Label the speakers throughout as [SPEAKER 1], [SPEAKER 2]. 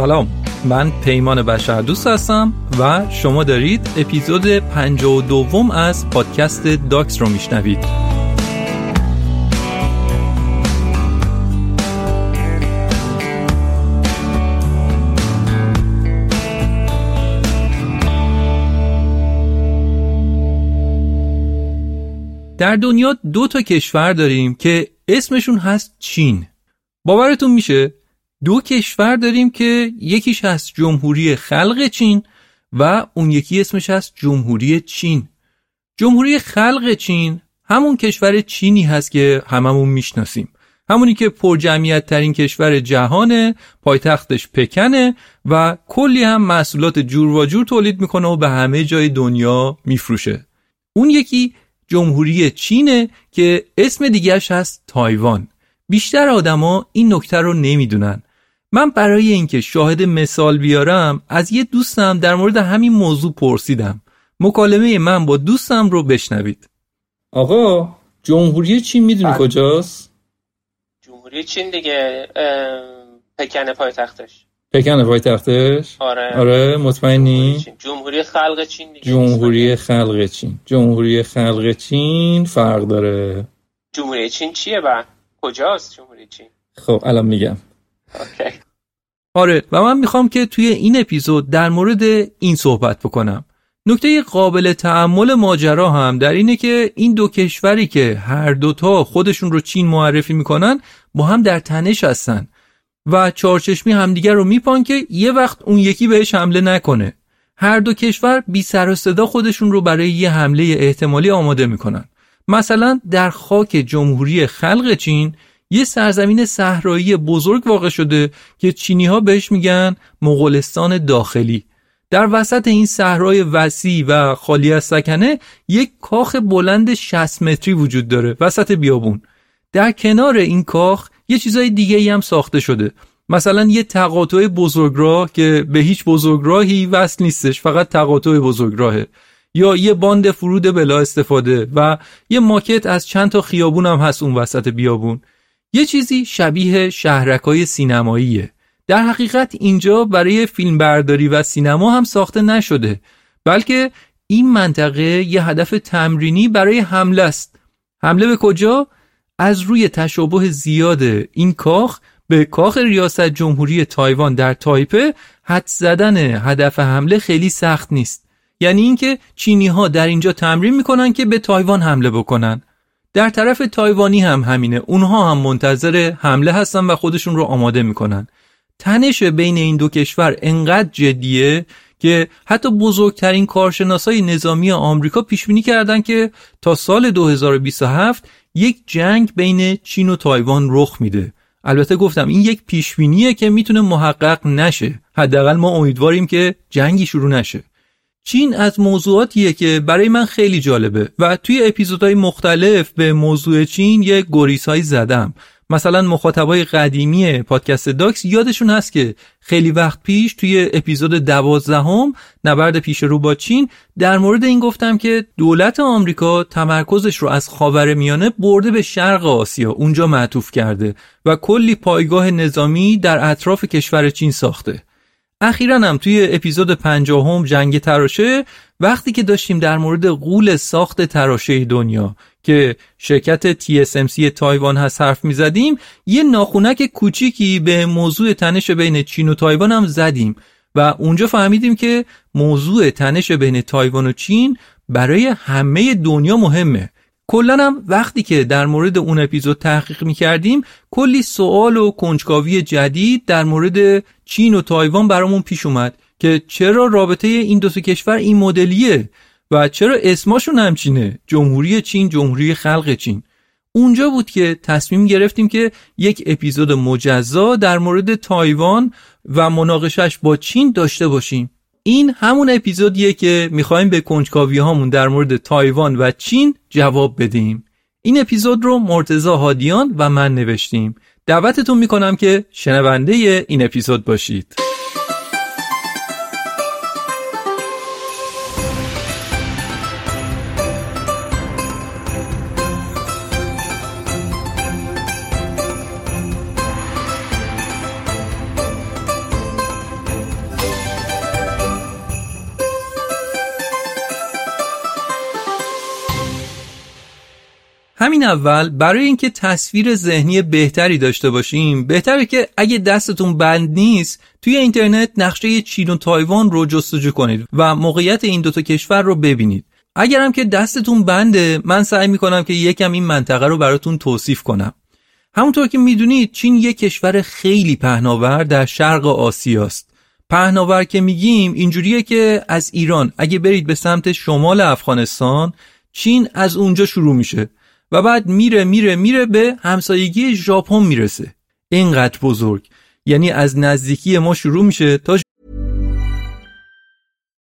[SPEAKER 1] سلام. من پیمان بشر دوست هستم و شما دارید اپیزود 52 از پادکست داکس رو میشنوید. در دنیا دو تا کشور داریم که اسمشون هست چین. باورتون میشه دو کشور داریم که یکیش هست جمهوری خلق چین و اون یکی اسمش هست جمهوری چین. جمهوری خلق چین همون کشور چینی هست که هممون می‌شناسیم. همونی که پر جمعیت ترین کشور جهانه پایتختش پکنه و کلی هم محصولات جور و جور تولید می‌کنه و به همه جای دنیا میفروشه. اون یکی جمهوری چینه که اسم دیگرش هست تایوان. بیشتر آدما این نکته رو نمی‌دونن. من برای اینکه شاهد مثال بیارم از یه دوستم در مورد همین موضوع پرسیدم مکالمه من با دوستم رو بشنوید
[SPEAKER 2] آقا جمهوری چین می‌دونی بله. کجاست؟
[SPEAKER 3] جمهوری چین دیگه پکن پایتختش
[SPEAKER 2] پکن پایتختش؟
[SPEAKER 3] آره
[SPEAKER 2] آره مطمئنی؟
[SPEAKER 3] جمهوری خلق چین دیگه
[SPEAKER 2] جمهوری خلق چین جمهوری خلق چین فرق داره
[SPEAKER 3] جمهوری چین چیه با؟ کجاست جمهوری چین؟
[SPEAKER 2] خب الان میگم
[SPEAKER 3] اوکی
[SPEAKER 1] آره و من می‌خوام که توی این اپیزود در مورد این صحبت بکنم. نکته قابل تعمل ماجرا هم در اینه که این دو کشوری که هر دوتا خودشون رو چین معرفی می‌کنن با هم در تنش هستن. و چارچشمی همدیگر رو میپان که یه وقت اون یکی بهش حمله نکنه. هر دو کشور بی سر و صدا خودشون رو برای یه حمله احتمالی آماده می‌کنن. مثلا در خاک جمهوری خلق چین یه سرزمین صحرایی بزرگ واقع شده که چینی ها بهش میگن مغولستان داخلی. در وسط این صحرای وسیع و خالی از سکنه یک کاخ بلند 60 متری وجود داره وسط بیابون. در کنار این کاخ یه چیزای دیگه ای هم ساخته شده. مثلا یه تقاطع بزرگراه که به هیچ بزرگراهی وصل نیستش فقط تقاطع بزرگراهه. یا یه باند فرود بلا استفاده و یه ماکت از چند تا خیابون هم هست اون وسط بیابون. یه چیزی شبیه شهرکای سینماییه. در حقیقت اینجا برای فیلمبرداری و سینما هم ساخته نشده بلکه این منطقه یه هدف تمرینی برای حمله است. حمله به کجا؟ از روی تشابه زیاد این کاخ به کاخ ریاست جمهوری تایوان در تایپه حد زدن هدف حمله خیلی سخت نیست. یعنی اینکه چینی ها در اینجا تمرین می‌کنن که به تایوان حمله بکنن. در طرف تایوانی هم همینه. اونها هم منتظر حمله هستن و خودشون رو آماده می‌کنن. تنش بین این دو کشور انقدر جدیه که حتی بزرگترین کارشناسای نظامی آمریکا پیش بینی کردن که تا سال 2027 یک جنگ بین چین و تایوان رخ میده. البته گفتم این یک پیش که می‌تونه محقق نشه. حداقل ما امیدواریم که جنگی شروع نشه. چین از موضوعاتیه که برای من خیلی جالبه و توی اپیزودهای مختلف به موضوع چین یه گریسایی زدم. مثلا مخاطبای قدیمی پادکست داکس یادشون هست که خیلی وقت پیش توی اپیزود دوازدهم نبرد پیش رو با چین در مورد این گفتم که دولت آمریکا تمرکزش رو از خاور میانه برده به شرق آسیا اونجا معطوف کرده و کلی پایگاه نظامی در اطراف کشور چین ساخته. اخیرا هم توی اپیزود پنجاهم جنگ تراشه وقتی که داشتیم در مورد غول ساخت تراشه دنیا که شرکت TSMC تایوان هست حرف می زدیم یه ناخونک کوچیکی به موضوع تنش بین چین و تایوان هم زدیم و اونجا فهمیدیم که موضوع تنش بین تایوان و چین برای همه دنیا مهمه. کلا هم وقتی که در مورد اون اپیزود تحقیق می کردیم کلی سوال و کنجکاوی جدید در مورد چین و تایوان برامون پیش اومد که چرا رابطه این دو کشور این مدلیه و چرا اسماشون همچینه جمهوری چین جمهوری خلق چین. اونجا بود که تصمیم گرفتیم که یک اپیزود مجزا در مورد تایوان و مناقشش با چین داشته باشیم. این همون اپیزودیه که می‌خوایم به کنجکاوی هامون در مورد تایوان و چین جواب بدیم. این اپیزود رو مرتزا هادیان و من نوشتیم. دعوتتون می‌کنم که شنونده این اپیزود باشید. همین اول برای اینکه تصویر ذهنی بهتری داشته باشیم بهتره که اگه دستتون بند نیست توی اینترنت نقشه چین و تایوان رو جستجو کنید و موقعیت این دوتا کشور رو ببینید. اگرم که دستتون بنده من سعی می‌کنم که یکم این منطقه رو براتون توصیف کنم. همونطور که می‌دونید چین یک کشور خیلی پهناور در شرق آسیاست. پهناور که میگیم اینجوریه که از ایران اگه برید به سمت شمال افغانستان چین از اونجا شروع میشه. و بعد میره میره میره به همسایگی ژاپن می‌رسه اینقدر بزرگ یعنی از نزدیکی ما شروع میشه تا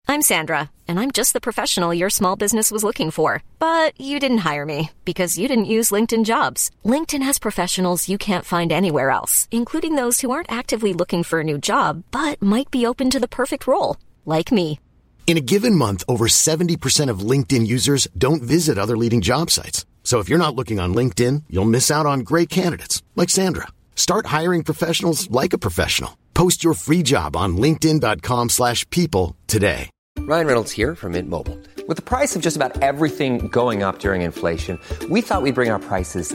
[SPEAKER 4] I'm Sandra, and I'm just the professional your small business was looking for. But you didn't hire me because you didn't use LinkedIn jobs. LinkedIn has professionals you can't find anywhere else, including those who aren't actively looking for a new job but might be open to the perfect role, like me.
[SPEAKER 5] In a given month, over 70% of LinkedIn users don't visit other leading job sites. So if you're not looking on LinkedIn, you'll miss out on great candidates like Sandra. Start hiring professionals like a professional. Post your free job on linkedin.com/people today.
[SPEAKER 6] Ryan Reynolds here from Mint Mobile. With the price of just about everything going up during inflation, we thought we'd bring our prices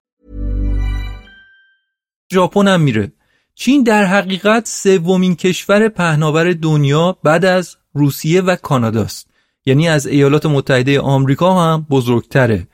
[SPEAKER 1] ژاپن هم میره. چین در حقیقت سومین کشور پهناور دنیا بعد از روسیه و کاناداست یعنی از ایالات متحده آمریکا هم بزرگتره.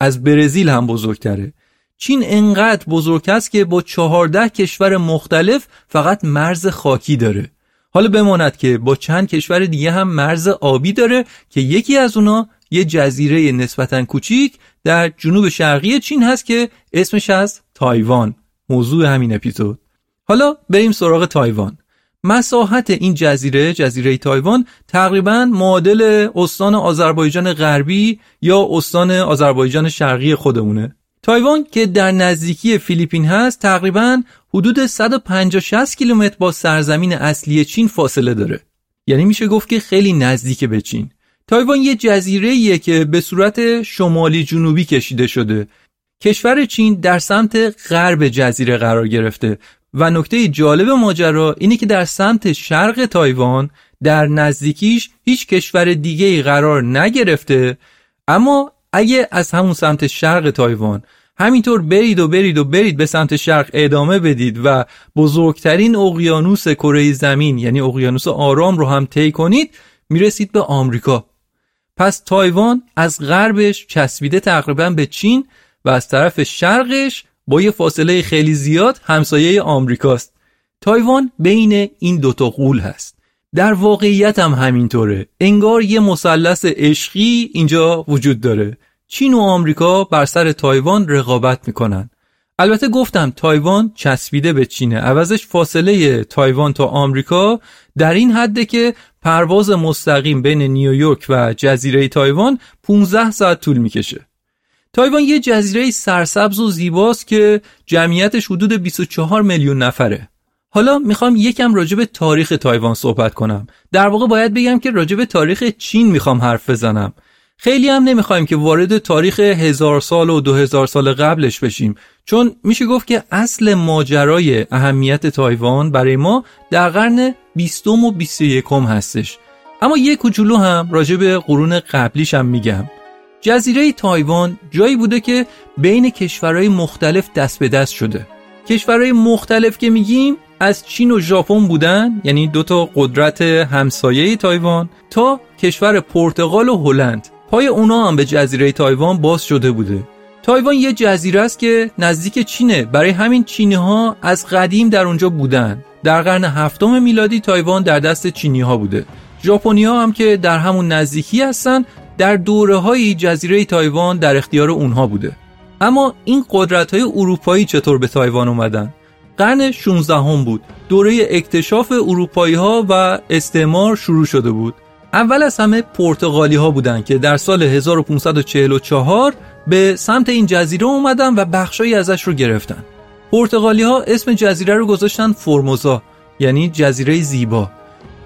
[SPEAKER 1] از برزیل هم بزرگتره. چین انقدر بزرگ است که با چهارده کشور مختلف فقط مرز خاکی داره. حالا بماند که با چند کشور دیگه هم مرز آبی داره که یکی از اونا یه جزیره نسبتا کوچیک در جنوب شرقی چین هست که اسمش از تایوان. موضوع همین اپیزود. حالا بریم سراغ تایوان. مساحت این جزیره جزیره تایوان تقریبا معادل استان آذربایجان غربی یا استان آذربایجان شرقی خودمونه. تایوان که در نزدیکی فیلیپین هست تقریبا حدود 150 کیلومتر با سرزمین اصلی چین فاصله داره. یعنی میشه گفت که خیلی نزدیک به چین. تایوان یه جزیره که به صورت شمالی جنوبی کشیده شده. کشور چین در سمت غرب جزیره قرار گرفته و نکته جالب ماجرا اینه که در سمت شرق تایوان در نزدیکیش هیچ کشور دیگه ای قرار نگرفته اما اگه از همون سمت شرق تایوان همینطور برید و برید و برید به سمت شرق ادامه بدید و بزرگترین اقیانوس کره زمین یعنی اقیانوس آرام رو هم طی کنید می‌رسید به آمریکا. پس تایوان از غربش چسبیده تقریبا به چین و از طرف شرقش با یه فاصله خیلی زیاد همسایه آمریکاست. تایوان بین این دوتا غول هست. در واقعیت هم همینطوره. انگار یه مثلث عشقی اینجا وجود داره. چین و آمریکا بر سر تایوان رقابت می‌کنن. البته گفتم تایوان چسبیده به چینه. عوضش فاصله تایوان تا آمریکا در این حده که پرواز مستقیم بین نیویورک و جزیره تایوان 15 ساعت طول می‌کشه. تایوان یه جزیره سرسبز و زیباست که جمعیتش حدود 24 میلیون نفره. حالا می‌خوام یکم راجع به تاریخ تایوان صحبت کنم. در واقع باید بگم که راجع به تاریخ چین می‌خوام حرف بزنم. خیلی هم نمی‌خوایم که وارد تاریخ هزار سال و دو هزار سال قبلش بشیم. چون میشه گفت که اصل ماجرای اهمیت تایوان برای ما در قرن بیستم و بیست یکم هستش. اما یه کوچولو هم راجع به قرون قبلیش هم میگم. جزیره تایوان جایی بوده که بین کشورهای مختلف دست به دست شده. کشورهای مختلف که میگیم از چین و ژاپن بودن یعنی دو تا قدرت همسایه تایوان تا کشور پرتغال و هلند. پای اونا هم به جزیره تایوان باز شده بوده. تایوان یه جزیره است که نزدیک چینه. برای همین چینی ها از قدیم در اونجا بودن. در قرن هفتم میلادی تایوان در دست چینی ها بوده. ژاپنیا هم که در همون نزدیکی هستن در دوره های جزیره تایوان در اختیار اونها بوده. اما این قدرت های اروپایی چطور به تایوان اومدن؟ قرن 16 هم بود. دوره اکتشاف اروپایی ها و استعمار شروع شده بود. اول از همه پرتغالی ها بودن که در سال 1544 به سمت این جزیره اومدن و بخشایی ازش رو گرفتن. پرتغالی ها اسم جزیره رو گذاشتن فرموزا یعنی جزیره زیبا.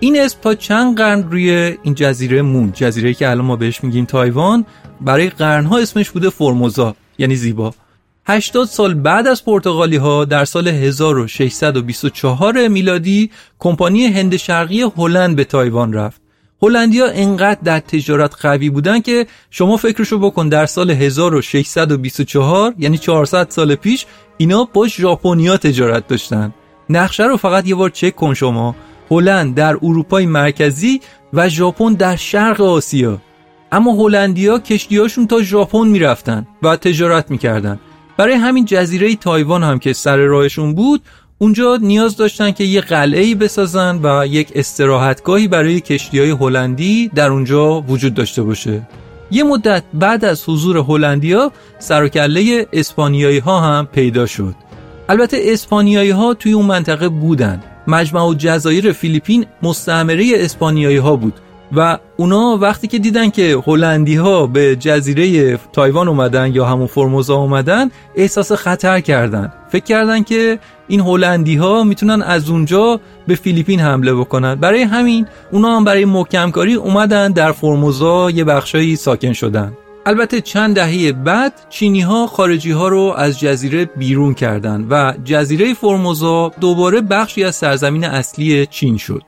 [SPEAKER 1] این اسم تا چند قرن روی این جزیره مون جزیره که الان ما بهش میگیم تایوان برای قرنها اسمش بوده فرموزا یعنی زیبا. 80 سال بعد از پرتغالی ها در سال 1624 میلادی کمپانی هند شرقی هلند به تایوان رفت. هلندیا انقدر در تجارت قوی بودن که شما فکرشو بکن در سال 1624 یعنی 400 سال پیش اینا با ژاپنیا تجارت داشتن. نقشه رو فقط یه بار چک کن شما. هلند در اروپای مرکزی و ژاپن در شرق آسیا. اما هلندیا کشتیاشون تا ژاپن می‌رفتن و تجارت می‌کردن. برای همین جزیره تایوان هم که سر راهشون بود اونجا نیاز داشتن که یه قلعه بسازن و یک استراحتگاهی برای کشتی های هلندی در اونجا وجود داشته باشه. یه مدت بعد از حضور هلندیا سر و کله اسپانیایی ها هم پیدا شد. البته اسپانیایی ها توی اون منطقه بودن. مجمع جزایر فیلیپین مستعمره اسپانیایی ها بود و اونا وقتی که دیدن که هلندی ها به جزیره تایوان اومدن یا همون فرموزا اومدن احساس خطر کردن. فکر کردن که این هلندی ها می‌تونن از اونجا به فیلیپین حمله بکنن. برای همین اونا هم برای محکم کاری اومدن در فرموزا یه بخشایی ساکن شدن. البته چند دهه بعد چینی ها خارجی ها رو از جزیره بیرون کردند و جزیره فرموزا دوباره بخشی از سرزمین اصلی چین شد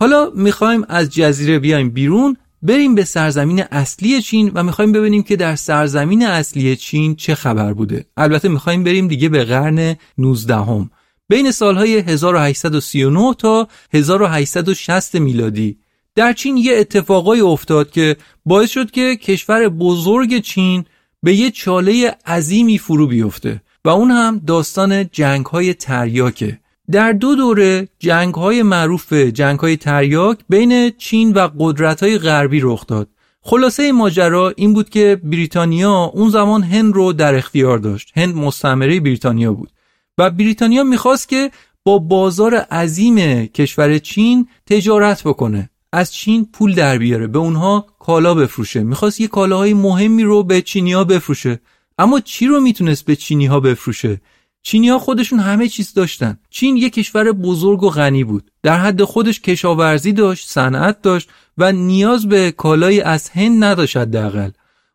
[SPEAKER 1] حالا می‌خوایم از جزیره بیایم بیرون بریم به سرزمین اصلی چین و می‌خوایم ببینیم که در سرزمین اصلی چین چه خبر بوده البته می‌خوایم بریم دیگه به قرن 19 هم. بین سالهای 1839 تا 1860 میلادی در چین یه اتفاقای افتاد که باعث شد که کشور بزرگ چین به یه چاله عظیمی فرو بیفته و اون هم داستان جنگ های تریاکه. در دو دوره جنگ های معروف جنگ های تریاک بین چین و قدرت های غربی رخ داد. خلاصه ماجرا این بود که بریتانیا اون زمان هند رو در اختیار داشت. هند مستعمره بریتانیا بود. و بریتانیا می‌خواست که با بازار عظیم کشور چین تجارت بکنه. از چین پول در بیاره به اونها کالا بفروشه. می‌خواست یه کالاهای مهمی رو به چینیا بفروشه. اما چی رو می‌تونست به چینی ها بفروشه؟ چینی ها خودشون همه چیز داشتن. چین یک کشور بزرگ و غنی بود. در حد خودش کشاورزی داشت صنعت داشت و نیاز به کالای از هند نداشت حداقل.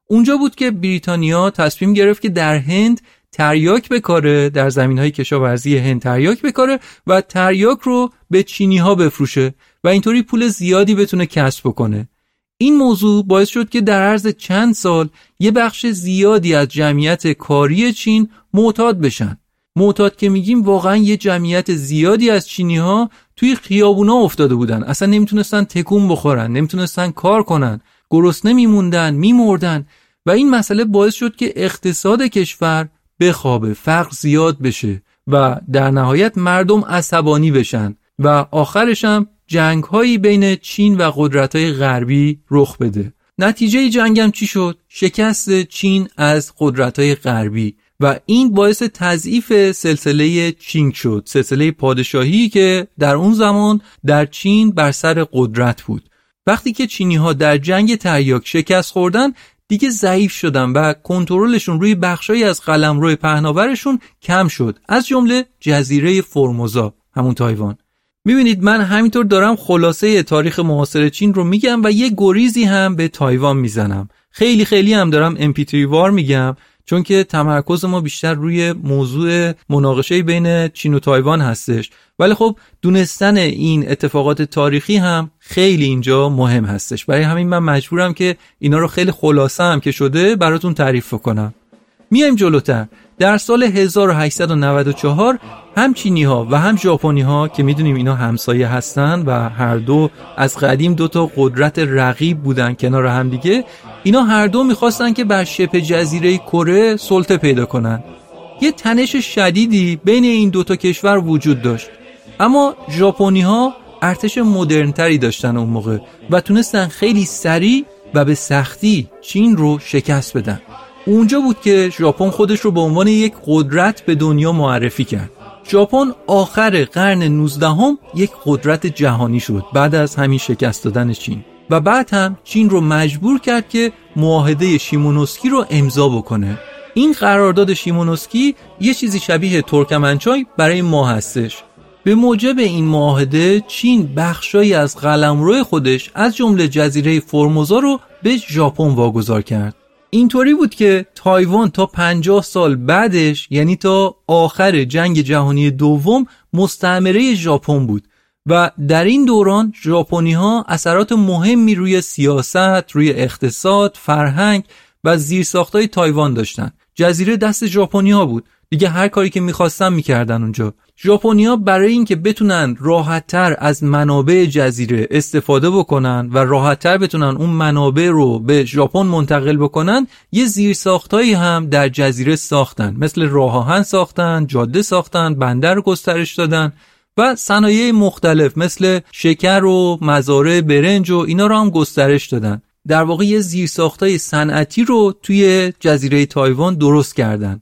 [SPEAKER 1] اونجا بود که بریتانیا تصمیم گرفت که در هند تریاک بکاره در زمین های کشاورزی هند تریاک بکاره و تریاک رو به چینی ها بفروشه. و اینطوری پول زیادی بتونه کسب بکنه. این موضوع باعث شد که در عرض چند سال یه بخش زیادی از جمعیت کاری چین معتاد بشن. معتاد که میگیم واقعا یه جمعیت زیادی از چینی ها توی خیابونا افتاده بودن. اصلا نمی‌تونستن تکون بخورن نمی‌تونستن کار کنن گرسنه میموندن میمردن. و این مسئله باعث شد که اقتصاد کشور بخوابه فقر زیاد بشه و در نهایت مردم عصبانی بشن. و آخرش هم جنگ هایی بین چین و قدرت های غربی رخ بده. نتیجه جنگم چی شد؟ شکست چین از قدرت های غربی و این باعث تضعیف سلسله چینگ شد سلسله پادشاهی که در اون زمان در چین بر سر قدرت بود. وقتی که چینی ها در جنگ تریاک شکست خوردن دیگه ضعیف شدن و کنترلشون روی بخشایی از قلمرو پهناورشون کم شد. از جمله جزیره فرموزا همون تایوان. می‌بینید من همینطور دارم خلاصه تاریخ معاصر چین رو میگم و یه گریزی هم به تایوان می‌زنم. خیلی خیلی هم دارم ام‌پی‌تری‌وار میگم چون که تمرکز ما بیشتر روی موضوع مناقشه بین چین و تایوان هستش. ولی خب دونستن این اتفاقات تاریخی هم خیلی اینجا مهم هستش. برای همین من مجبورم که اینا رو خیلی خلاصه هم که شده براتون تعریف کنم میایم جلوتر. در سال 1894 هم چینی ها و هم ژاپنی ها که می‌دونیم اینا همسایه هستن و هر دو از قدیم دو تا قدرت رقیب بودن کنار هم دیگه اینا هر دو می‌خواستن که بر شبه جزیره کره سلطه پیدا کنن. یه تنش شدیدی بین این دوتا کشور وجود داشت. اما ژاپنی ها ارتش مدرنتری داشتن اون موقع و تونستن خیلی سریع و به سختی چین رو شکست بدن. اونجا بود که ژاپن خودش رو به عنوان یک قدرت به دنیا معرفی کرد. ژاپن آخر قرن 19 هم یک قدرت جهانی شد بعد از همین شکست دادن چین. و بعد هم چین رو مجبور کرد که معاهده شیمونوسکی رو امضا بکنه. این قرارداد شیمونوسکی یه چیزی شبیه ترکمنچای برای ما هستش. به موجب این معاهده چین بخشایی از قلمرو خودش از جمله جزیره فرموزا رو به ژاپن واگذار کرد. اینطوری بود که تایوان تا 50 سال بعدش یعنی تا آخر جنگ جهانی دوم مستعمره ژاپن بود. و در این دوران ژاپنی ها اثرات مهمی روی سیاست، روی اقتصاد، فرهنگ و زیرساختهای تایوان داشتند. جزیره دست ژاپنی ها بود. دیگه هر کاری که می‌خواستن می‌کردن اونجا. ژاپنیا برای اینکه بتونن راحتتر از منابع جزیره استفاده بکنن و راحتتر بتونن اون منابع رو به ژاپن منتقل بکنن یه زیرساختایی هم در جزیره ساختن. مثل راه آهن ساختن جاده ساختن بندر گسترش دادن و صنایع مختلف مثل شکر و مزارع برنج و اینا رو هم گسترش دادن. در واقع یه زیرساختای صنعتی رو توی جزیره تایوان درست کردن.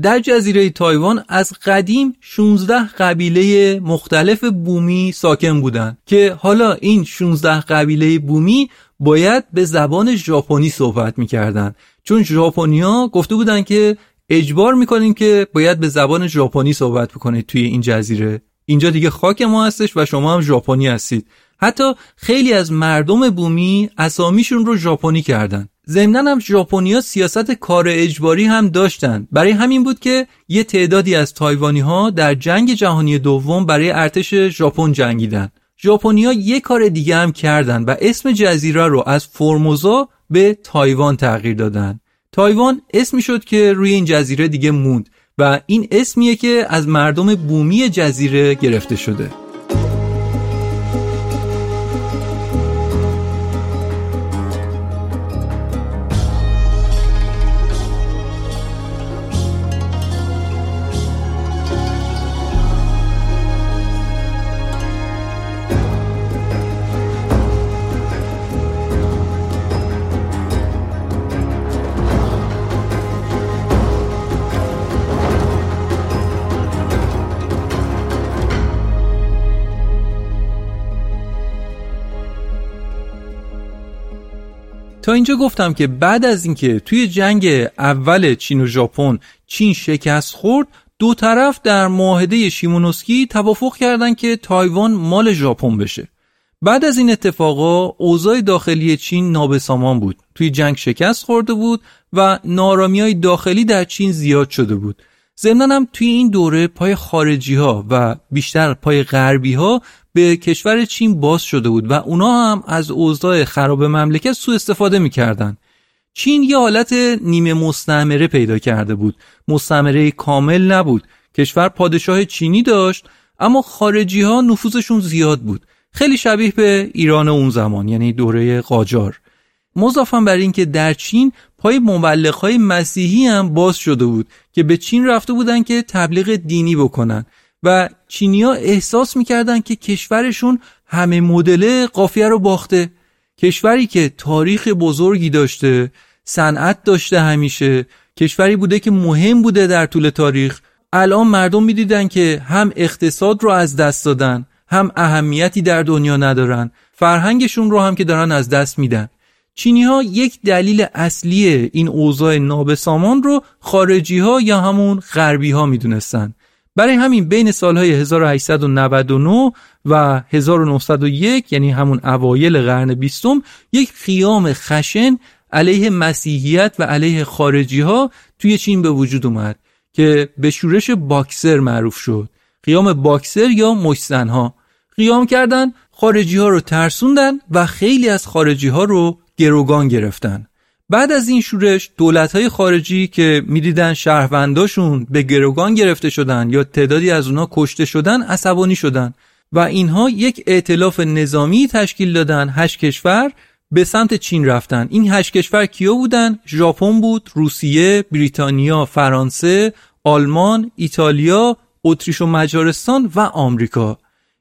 [SPEAKER 1] در جزیره تایوان از قدیم 16 قبیله مختلف بومی ساکن بودند که حالا این 16 قبیله بومی باید به زبان ژاپنی صحبت می‌کردن چون ژاپنیا گفته بودن که اجبار می‌کنیم که باید به زبان ژاپنی صحبت بکنید توی این جزیره. اینجا دیگه خاک ما هستش و شما هم ژاپنی هستید. حتی خیلی از مردم بومی اسامیشون رو ژاپنی کردن ضمنا هم ژاپنیا سیاست کار اجباری هم داشتن. برای همین بود که یه تعدادی از تایوانی ها در جنگ جهانی دوم برای ارتش ژاپن جنگیدن. ژاپنیا یه کار دیگه هم کردن و اسم جزیره رو از فرموزا به تایوان تغییر دادن. تایوان اسمی شد که روی این جزیره دیگه موند و این اسمیه که از مردم بومی جزیره گرفته شده. تا اینجا گفتم که بعد از اینکه توی جنگ اول چین و ژاپن چین شکست خورد دو طرف در معاهده شیمونوسکی توافق کردند که تایوان مال ژاپن بشه. بعد از این اتفاقا اوضاع داخلی چین نابسامان بود. توی جنگ شکست خورده بود و نارامی های داخلی در چین زیاد شده بود. ضمنا هم توی این دوره پای خارجی ها و بیشتر پای غربی ها به کشور چین باز شده بود و اونا هم از اوضاع خراب مملکت سوء استفاده می‌کردن. چین یه حالت نیمه مستعمره پیدا کرده بود. مستعمره کامل نبود. کشور پادشاه چینی داشت اما خارجی ها نفوذشون زیاد بود. خیلی شبیه به ایران اون زمان یعنی دوره قاجار. مضافم بر اینکه در چین پای های مسیحی هم باز شده بود که به چین رفته بودن که تبلیغ دینی بکنن. و چینیا احساس می‌کردن که کشورشون همه مدل قافیه رو باخته. کشوری که تاریخ بزرگی داشته صنعت داشته همیشه کشوری بوده که مهم بوده در طول تاریخ. الان مردم می‌دیدن که هم اقتصاد رو از دست دادن هم اهمیتی در دنیا ندارن. فرهنگشون رو هم که دارن از دست میدن. چینی ها یک دلیل اصلی این اوضاع نابسامان رو خارجی ها یا همون غربی ها می‌دونستن. برای همین بین سالهای 1899 و 1901 یعنی همون اوایل قرن بیستم یک قیام خشن علیه مسیحیت و علیه خارجی ها توی چین به وجود اومد که به شورش باکسر معروف شد. قیام باکسر یا مشزن ها قیام کردن خارجی ها رو ترسوندن و خیلی از خارجی ها رو گروگان گرفتن. بعد از این شورش دولت‌های خارجی که می‌دیدن شهرونداشون به گروگان گرفته شدن یا تعدادی از اونها کشته شدن عصبانی شدن و اینها یک ائتلاف نظامی تشکیل دادن. هشت کشور به سمت چین رفتن. این هشت کشور کیا بودن؟ ژاپن بود روسیه بریتانیا فرانسه آلمان ایتالیا اتریش و مجارستان و آمریکا.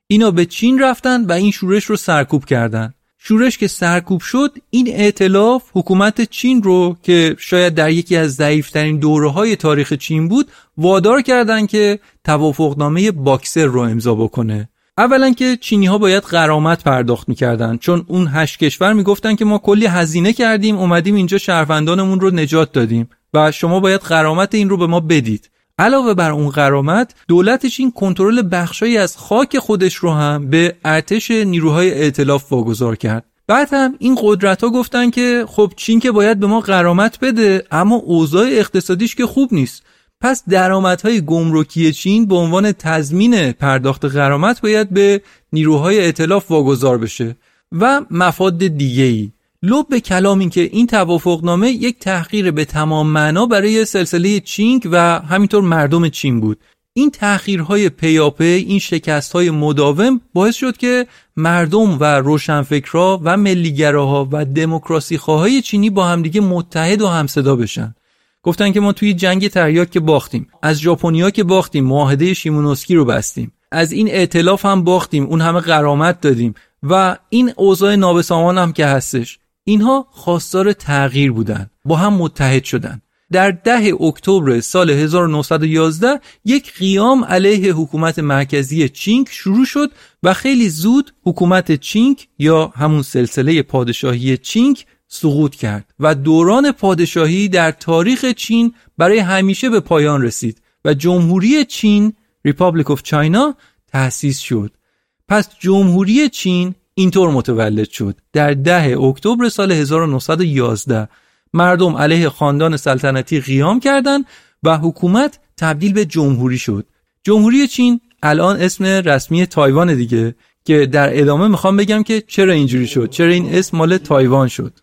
[SPEAKER 1] اینا به چین رفتن و این شورش رو سرکوب کردن. شورش که سرکوب شد این ائتلاف حکومت چین رو که شاید در یکی از ضعیفترین دوره های تاریخ چین بود وادار کردند که توافقنامه باکسر رو امضا بکنه. اولا که چینی ها باید غرامت پرداخت می‌کردن چون اون هشت کشور می‌گفتن که ما کلی هزینه کردیم اومدیم اینجا شهروندانمون رو نجات دادیم و شما باید غرامت این رو به ما بدید. علاوه بر اون غرامت دولتش این کنترل بخشایی از خاک خودش رو هم به ارتش نیروهای ائتلاف واگذار کرد. بعد هم این قدرت ها گفتن که خب چین که باید به ما غرامت بده اما اوضاع اقتصادیش که خوب نیست. پس درآمدهای گمرکی چین به عنوان تضمین پرداخت غرامت باید به نیروهای ائتلاف واگذار بشه و مفاد دیگه ای لب به کلام این که این توافقنامه یک تحقیر به تمام معنا برای سلسله چینگ و همینطور مردم چین بود. این تأخیرهای پیاپی این شکستهای مداوم باعث شد که مردم و روشنفکرها و ملیگراها و دموکراسی خواهای چینی با همدیگه متحد و همصدا بشن. گفتن که ما توی جنگ تریاک که باختیم از ژاپنیا که باختیم معاهده شیمونوسکی رو بستیم. از این ائتلاف هم باختیم اون همه غرامت دادیم. و این اوضاع نابسامان هم که هستش. اینها خواستار تغییر بودن با هم متحد شدن در ده اکتبر سال 1911 یک قیام علیه حکومت مرکزی چینگ شروع شد و خیلی زود حکومت چینگ یا همون سلسله پادشاهی چینگ سقوط کرد و دوران پادشاهی در تاریخ چین برای همیشه به پایان رسید و جمهوری چین Republic of China تأسیس شد. پس جمهوری چین اینطور متولد شد. در ده اکتبر سال 1911 مردم علیه خاندان سلطنتی قیام کردند و حکومت تبدیل به جمهوری شد. جمهوری چین الان اسم رسمی تایوان دیگه که در ادامه می‌خوام بگم که چرا اینجوری شد. چرا این اسم مال تایوان شد.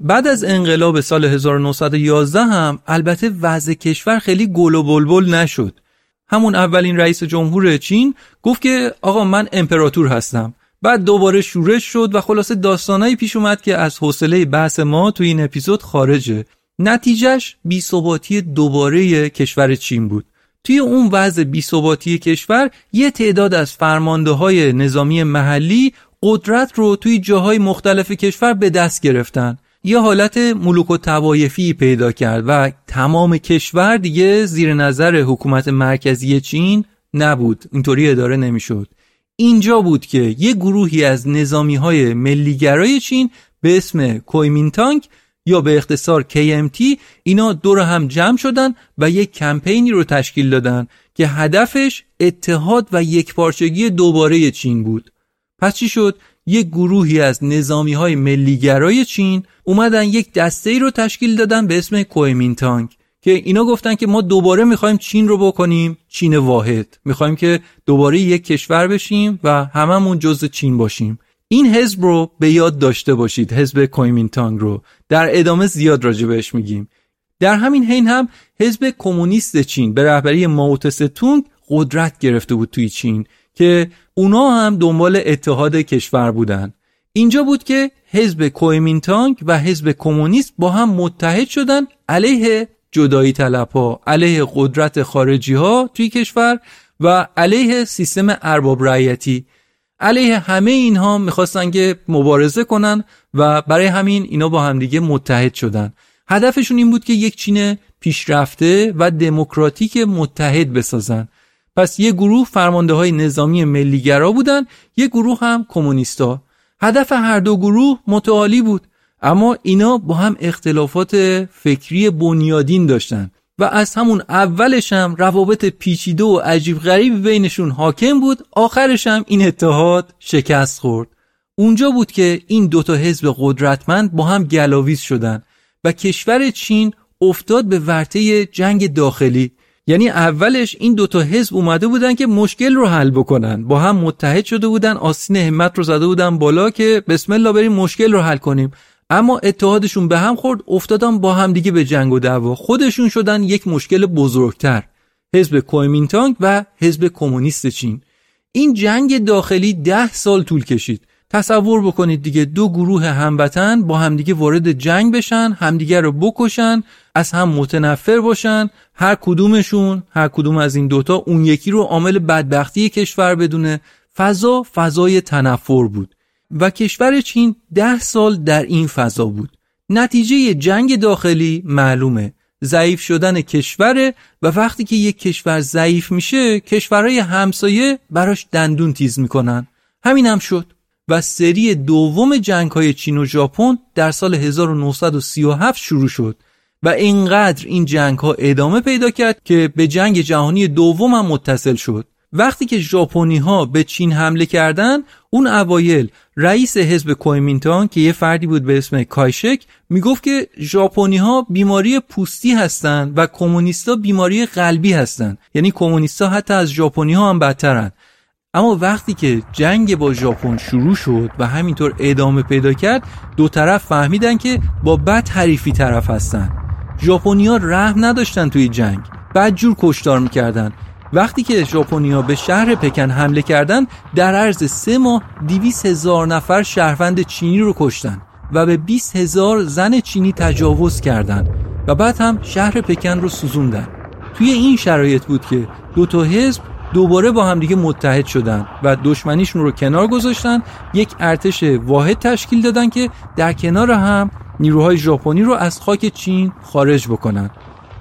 [SPEAKER 1] بعد از انقلاب سال 1911 هم البته وضع کشور خیلی گل و بلبل نشد. همون اولین رئیس جمهور چین گفت که آقا من امپراتور هستم. بعد دوباره شورش شد و خلاصه داستانایی پیش اومد که از حوصله بحث ما توی این اپیزود خارجه. نتیجهش بیثباتی دوباره کشور چین بود. توی اون وضع بیثباتی کشور یه تعداد از فرمانده های نظامی محلی قدرت رو توی جاهای مختلف کشور به دست گرفتن. یه حالت ملوک و توایفی پیدا کرد و تمام کشور دیگه زیر نظر حکومت مرکزی چین نبود. اینطوری اداره نمی‌شد. اینجا بود که یه گروهی از نظامی های ملیگرای چین به اسم کویمینتانگ یا به اختصار KMT اینا دور هم جمع شدن و یک کمپینی رو تشکیل دادن که هدفش اتحاد و یکپارچگی دوباره چین بود. پس چی شد؟ یک گروهی از نظامی های ملیگرای چین اومدن یک دسته ای رو تشکیل دادن به اسم کویمینتانگ. که اینا گفتن که ما دوباره می‌خوایم چین رو بکنیم چین واحد. می‌خوایم که دوباره یک کشور بشیم و هممون جزء چین باشیم. این حزب رو به یاد داشته باشید حزب کویمینتانگ رو. در ادامه زیاد راجع بهش میگیم. در همین حین هم حزب کمونیست چین به رهبری ماوتسه تونگ قدرت گرفته بود توی چین که اونا هم دنبال اتحاد کشور بودن. اینجا بود که حزب کویمینتانگ و حزب کمونیست با هم متحد شدن علیه جدایی طلب ها علیه قدرت خارجی ها توی کشور و علیه سیستم ارباب رعیتی. علیه همه اینها می‌خواستن که مبارزه کنن و برای همین اینا با همدیگه متحد شدن. هدفشون این بود که یک چین پیشرفته و دموکراتیک متحد بسازن. پس یه گروه فرمانده های نظامی ملیگرا بودن یه گروه هم کمونیستا. هدف هر دو گروه متعالی بود. اما اینا با هم اختلافات فکری بنیادین داشتن و از همون اولش هم روابط پیچیده و عجیب غریب بینشون حاکم بود آخرش هم این اتحاد شکست خورد. اونجا بود که این دوتا حزب قدرتمند با هم گلاویز شدن و کشور چین افتاد به ورطه جنگ داخلی. یعنی اولش این دوتا حزب اومده بودن که مشکل رو حل بکنن. با هم متحد شده بودن آستین همت رو زده بودن بالا که بسم الله بریم مشکل رو حل کنیم. اما اتحادشون به هم خورد افتادن با هم دیگه به جنگ و دعوا. خودشون شدن یک مشکل بزرگتر. حزب کومینتانگ و حزب کمونیست چین. این جنگ داخلی ده سال طول کشید. تصور بکنید دیگه دو گروه هموطن با همدیگه وارد جنگ بشن همدیگه رو بکشن از هم متنفر باشن. هر کدومشون هر کدوم از این دوتا اون یکی رو عامل بدبختی کشور بدونه. فضا فضای تنفر بود. و کشور چین ده سال در این فضا بود. نتیجه جنگ داخلی معلومه. ضعیف شدن کشوره و وقتی که یک کشور ضعیف میشه کشورهای همسایه براش دندون تیز می‌کنن. همین هم شد. و سری دوم جنگ های چین و ژاپن در سال 1937 شروع شد و اینقدر این جنگ ها ادامه پیدا کرد که به جنگ جهانی دوم هم متصل شد. وقتی که ژاپنی ها به چین حمله کردند اون اوایل رئیس حزب کویمینتان که یه فردی بود به اسم کایشک می‌گفت که ژاپنی ها بیماری پوستی هستند و کمونیستا بیماری قلبی هستند یعنی کمونیستا حتی از ژاپنی ها هم بدترن. اما وقتی که جنگ با ژاپن شروع شد و همینطور ادامه پیدا کرد دو طرف فهمیدن که با بد حریفی طرف هستن. ژاپنیا رحم نداشتن توی جنگ. بدجور کشتار می‌کردن. وقتی که ژاپنیا به شهر پکن حمله کردند در عرض سه ماه دیویس هزار نفر شهروند چینی رو کشتن و به 20 هزار زن چینی تجاوز کردند و بعد هم شهر پکن رو سوزوندن. توی این شرایط بود که دو تا حزب دوباره با همدیگه متحد شدن و دشمنیشون رو کنار گذاشتن. یک ارتش واحد تشکیل دادن که در کنار هم نیروهای ژاپنی رو از خاک چین خارج بکنن.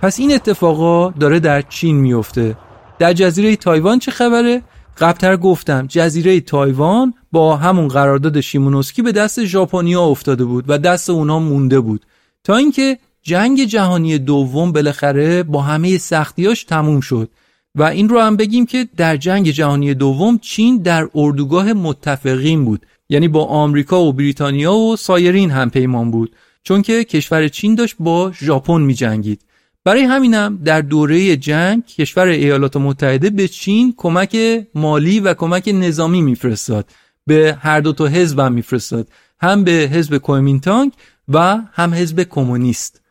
[SPEAKER 1] پس این اتفاقا داره در چین میفته. در جزیره تایوان چه خبره؟ قبلتر گفتم جزیره تایوان با همون قرارداد شیمونوسکی به دست ژاپنیا افتاده بود و دست اونا مونده بود. تا اینکه جنگ جهانی دوم بالاخره با همه سختیاش تموم شد. و این رو هم بگیم که در جنگ جهانی دوم چین در اردوگاه متفقین بود. یعنی با آمریکا و بریتانیا و سایرین هم پیمان بود. چون که کشور چین داشت با ژاپن می جنگید برای همینم در دوره جنگ کشور ایالات متحده به چین کمک مالی و کمک نظامی میفرستاد. به هر دو تا حزب هم میفرستاد. هم به حزب کومینتانگ و هم حزب کمونیست.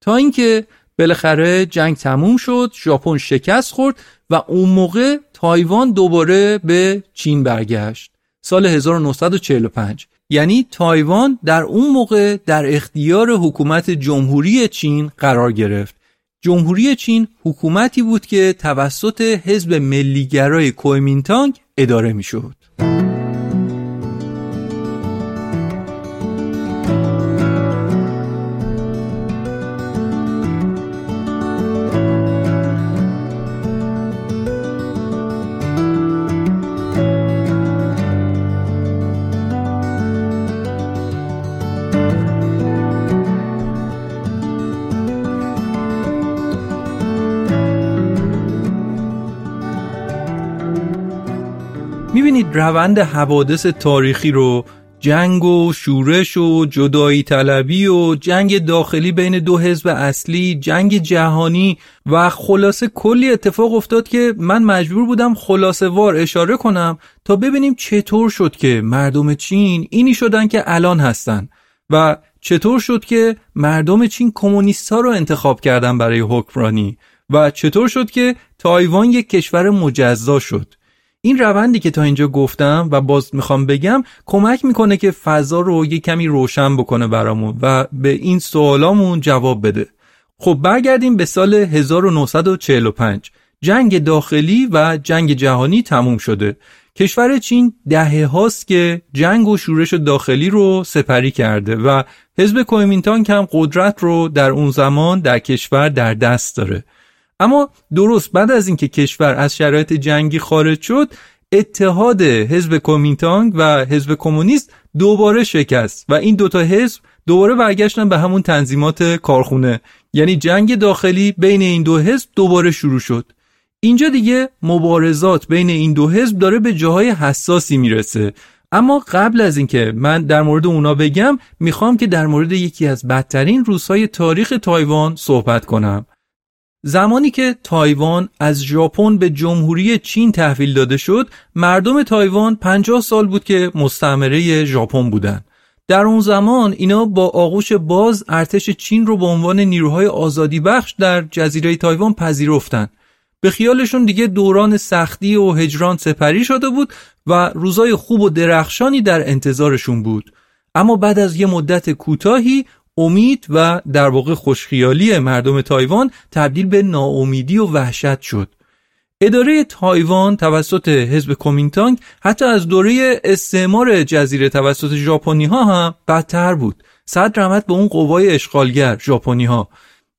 [SPEAKER 1] تا اینکه بالاخره جنگ تموم شد ژاپن شکست خورد و اون موقع تایوان دوباره به چین برگشت. سال 1945 یعنی تایوان در اون موقع در اختیار حکومت جمهوری چین قرار گرفت. جمهوری چین حکومتی بود که توسط حزب ملیگرای کویمینتانگ اداره می‌شد. روند حوادث تاریخی رو جنگ و شورش و جدایی طلبی و جنگ داخلی بین دو حزب اصلی جنگ جهانی و خلاصه کلی اتفاق افتاد که من مجبور بودم خلاصه وار اشاره کنم تا ببینیم چطور شد که مردم چین اینی شدن که الان هستن و چطور شد که مردم چین کمونیست رو انتخاب کردن برای حکمرانی و چطور شد که تایوان یک کشور مجزا شد. این روندی که تا اینجا گفتم و باز می‌خوام بگم کمک می‌کنه که فضا رو یه کمی روشن بکنه برامون و به این سوالامون جواب بده. خب برگردیم به سال 1945 جنگ داخلی و جنگ جهانی تموم شده. کشور چین دهه هاست که جنگ و شورش داخلی رو سپری کرده و حزب کومینتان هم قدرت رو در اون زمان در کشور در دست داره. اما درست بعد از اینکه کشور از شرایط جنگی خارج شد اتحاد حزب کومینتانگ و حزب کمونیست دوباره شکست و این دوتا حزب دوباره برگشتن به همون تنظیمات کارخونه. یعنی جنگ داخلی بین این دو حزب دوباره شروع شد. اینجا دیگه مبارزات بین این دو حزب داره به جاهای حساسی می‌رسه. اما قبل از اینکه من در مورد اونا بگم می‌خوام که در مورد یکی از بدترین روزهای تاریخ تایوان صحبت کنم. زمانی که تایوان از ژاپن به جمهوری چین تحویل داده شد مردم تایوان 50 سال بود که مستعمره ژاپن بودن در اون زمان اینا با آغوش باز ارتش چین رو به عنوان نیروهای آزادی بخش در جزیره تایوان پذیرفتن به خیالشون دیگه دوران سختی و هجران سپری شده بود و روزای خوب و درخشانی در انتظارشون بود. اما بعد از یه مدت کوتاهی امید و در واقع خوشخیالی مردم تایوان تبدیل به ناامیدی و وحشت شد. اداره تایوان توسط حزب کومینتانگ حتی از دوره استعمار جزیره توسط ژاپنی ها هم بدتر بود. صد رحمت به اون قوای اشغالگر ژاپنی ها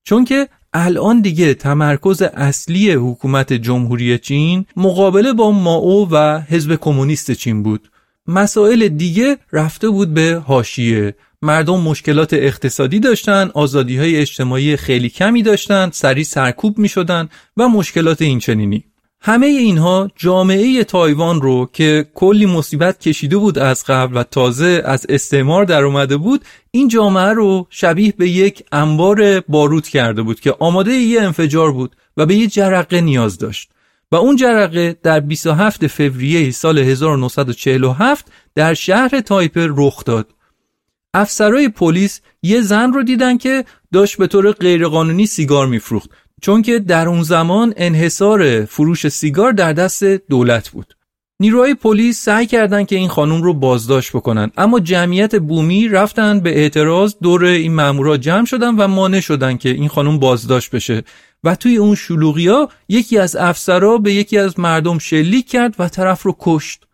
[SPEAKER 1] چون که الان دیگه تمرکز اصلی حکومت جمهوری چین مقابله با ماو و حزب کمونیست چین بود. مسائل دیگه رفته بود به هاشیه مردم مشکلات اقتصادی داشتن آزادی های اجتماعی خیلی کمی داشتن سریع سرکوب می شدن و مشکلات اینچنینی. همه اینها جامعه تایوان رو که کلی مصیبت کشیده بود از قبل و تازه از استعمار در اومده بود این جامعه رو شبیه به یک انبار بارود کرده بود که آماده یه انفجار بود و به یه جرقه نیاز داشت. و اون جرقه در 27 فوریه سال 1947 در شهر تایپه رخ داد. افسرهای پلیس یه زن رو دیدن که داشت به طور غیرقانونی سیگار میفروخت چون که در اون زمان انحصار فروش سیگار در دست دولت بود. نیروهای پلیس سعی کردند که این خانم رو بازداشت بکنن اما جمعیت بومی رفتن به اعتراض دور این مامورا جمع شدن و مانع شدن که این خانم بازداشت بشه. و توی اون شلوغیا یکی از افسرا به یکی از مردم شلیک کرد و طرف رو کشت.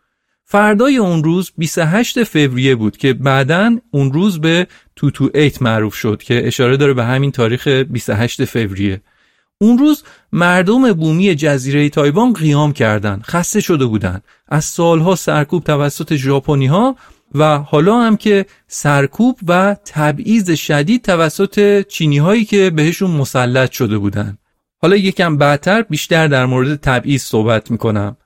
[SPEAKER 1] فردای اون روز 28 فوریه بود که بعدا اون روز به توتو ایت معروف شد که اشاره داره به همین تاریخ 28 فوریه. اون روز مردم بومی جزیره تایوان قیام کردند خسته شده بودند. از سالها سرکوب توسط ژاپنی ها و حالا هم که سرکوب و تبعیض شدید توسط چینی هایی که بهشون مسلط شده بودند. حالا یکم بعدتر بیشتر در مورد تبعیض صحبت می‌کنم.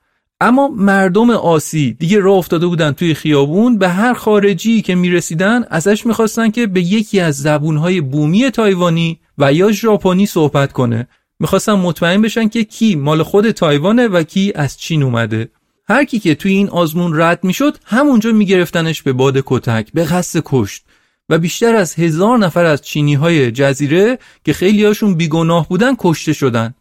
[SPEAKER 1] اما مردم آسی دیگه راه افتاده بودن توی خیابون به هر خارجی که می‌رسیدن ازش می‌خواستن که به یکی از زبونهای بومی تایوانی و یا ژاپنی صحبت کنه. می‌خواستن مطمئن بشن که کی مال خود تایوانه و کی از چین اومده. هر کی که توی این آزمون رد می‌شد همونجا میگرفتنش به باد کتک به قصد کشت. و بیشتر از هزار نفر از چینی های جزیره که خیلی هاشون بیگناه بودن کشته شدن.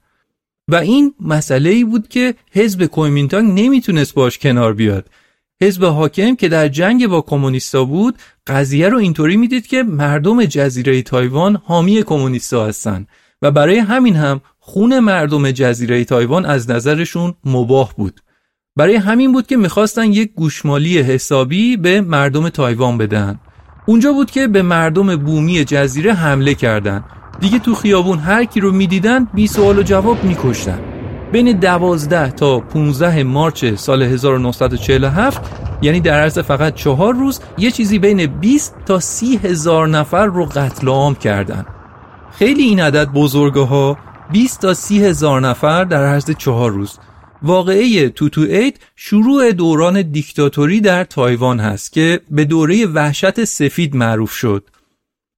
[SPEAKER 1] و این مسئله ای بود که حزب کومینتانگ نمی‌تونست باش کنار بیاد. حزب حاکم که در جنگ با کمونیستا بود قضیه رو اینطوری می‌دید که مردم جزیره تایوان حامی کمونیستا هستن و برای همین هم خون مردم جزیره تایوان از نظرشون مباه بود. برای همین بود که می‌خواستن یک گوشمالی حسابی به مردم تایوان بدن. اونجا بود که به مردم بومی جزیره حمله کردند. دیگه تو خیابون هر کی رو می‌دیدن بی سوال و جواب میکشتن. بین 12 تا 15 مارچ سال 1947 یعنی در عرض فقط چهار روز یه چیزی بین 20 تا 30 هزار نفر رو قتل عام کردن. خیلی این عدد بزرگه ها 20 تا 30 هزار نفر در عرض چهار روز. واقعه توتو اید شروع دوران دیکتاتوری در تایوان هست که به دوره وحشت سفید معروف شد.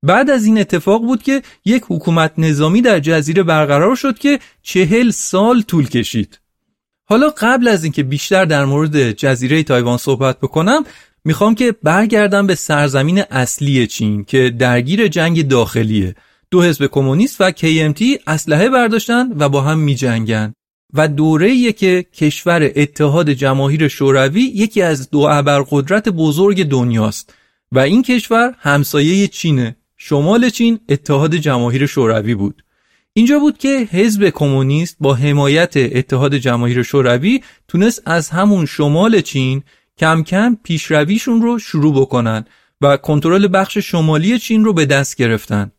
[SPEAKER 1] بعد از این اتفاق بود که یک حکومت نظامی در جزیره برقرار شد که چهل سال طول کشید. حالا قبل از اینکه بیشتر در مورد جزیره تایوان صحبت بکنم می‌خوام که برگردم به سرزمین اصلی چین که درگیر جنگ داخلیه. دو حزب کمونیست و KMT اسلحه برداشتن و با هم میجنگن. و دوره که کشور اتحاد جماهیر شوروی یکی از دو ابرقدرت بزرگ دنیاست. و این کشور همسایه چینه. شمال چین اتحاد جماهیر شوروی بود. اینجا بود که حزب کمونیست با حمایت اتحاد جماهیر شوروی تونست از همون شمال چین کم کم پیشرویشون رو شروع بکنن و کنترل بخش شمالی چین رو به دست گرفتن.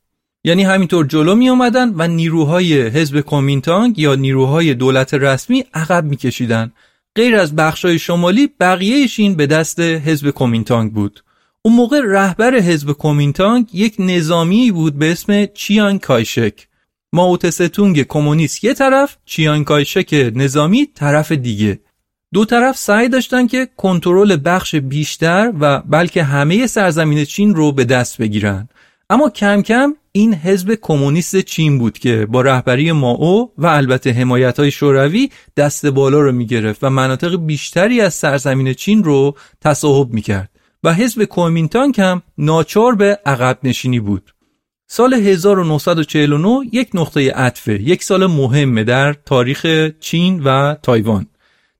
[SPEAKER 1] یعنی همینطور جلو می آمدن و نیروهای حزب کومینتانگ یا نیروهای دولت رسمی عقب میکشیدن. غیر از بخشای شمالی بقیه چین به دست حزب کومینتانگ بود. اون موقع رهبر حزب کومینتانگ یک نظامی بود به اسم چیان کایشک. ماوتستونگ کمونیست یه طرف چیان کایشک نظامی طرف دیگه. دو طرف سعی داشتن که کنترل بخش بیشتر و بلکه همه سرزمین چین رو به دست بگیرن. اما کم کم این حزب کمونیست چین بود که با رهبری ماو و البته حمایت های شوروی دست بالا رو می گرفت و مناطق بیشتری از سرزمین چین رو تصاحب می کرد و حزب کومینتانگ هم ناچار به عقب نشینی بود. سال 1949 یک نقطه عطفه، یک سال مهمه در تاریخ چین و تایوان.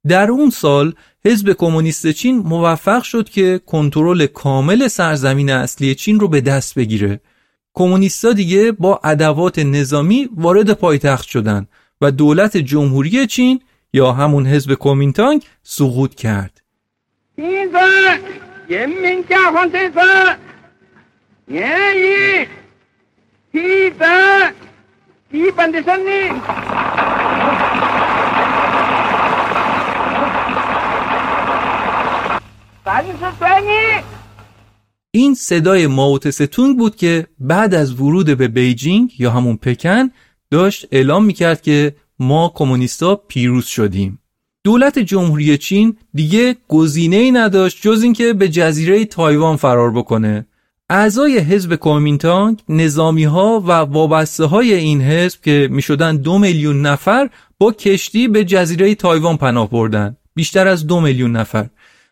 [SPEAKER 1] در اون سال حزب کمونیست چین موفق شد که کنترل کامل سرزمین اصلی چین رو به دست بگیره. کمونیستا دیگه با ادوات نظامی وارد پایتخت شدند و دولت جمهوری چین یا همون حزب کومینتانگ سقوط کرد. این صدای ماوت ستونگ بود که بعد از ورود به بیجینگ یا همون پکن داشت اعلام می‌کرد که ما کمونیستا پیروز شدیم. دولت جمهوری چین دیگه گزینه ای نداشت جز اینکه به جزیره تایوان فرار بکنه. اعضای حزب کومینتانگ نظامی ها و وابسته های این حزب که می‌شدن دو میلیون نفر با کشتی به جزیره تایوان پناه بردن. بیشتر از دو میلیون نفر.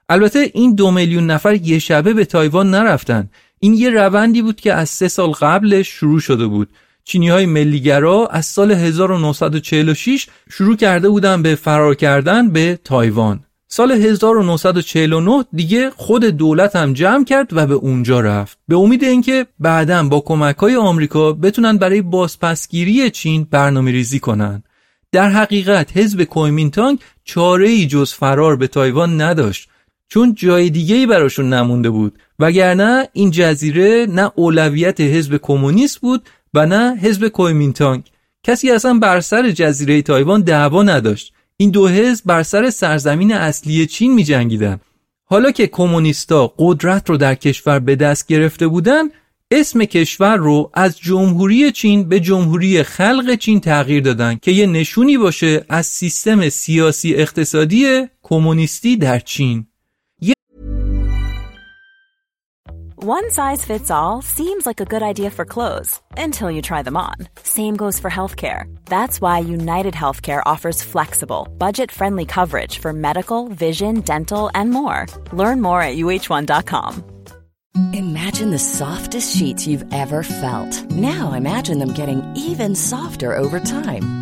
[SPEAKER 1] البته این دو میلیون نفر یه شبه به تایوان نرفتن. این یه روندی بود که از سه سال قبلش شروع شده بود. چینی های ملیگرا از سال 1946 شروع کرده بودن به فرار کردن به تایوان. سال 1949 دیگه خود دولت هم جمع کرد و به اونجا رفت. به امید اینکه بعدا با کمک های آمریکا بتونن برای بازپسگیری چین برنامه ریزی کنن. در حقیقت حزب کویمینتانگ چاره ای جز فرار به تایوان نداشت چون جای دیگه ای براشون نمونده بود. وگرنه این جزیره نه اولویت حزب کمونیست بود و نه حزب کویمینتانگ. کسی اصلا بر سر جزیره تایوان دعوا نداشت. این دو حزب بر سر سرزمین اصلی چین می جنگیدن. حالا که کمونیستا قدرت رو در کشور به دست گرفته بودن اسم کشور رو از جمهوری چین به جمهوری خلق چین تغییر دادن که یه نشونی باشه از سیستم سیاسی اقتصادی کمونیستی در چین.
[SPEAKER 7] One size fits all seems like a good idea for clothes until you try them on. Same goes for healthcare. That's why United Healthcare offers flexible, budget friendly coverage for medical, vision, dental, and more. Learn more at uh1.com.
[SPEAKER 8] Imagine the softest sheets you've ever felt. Now imagine them getting even softer over time.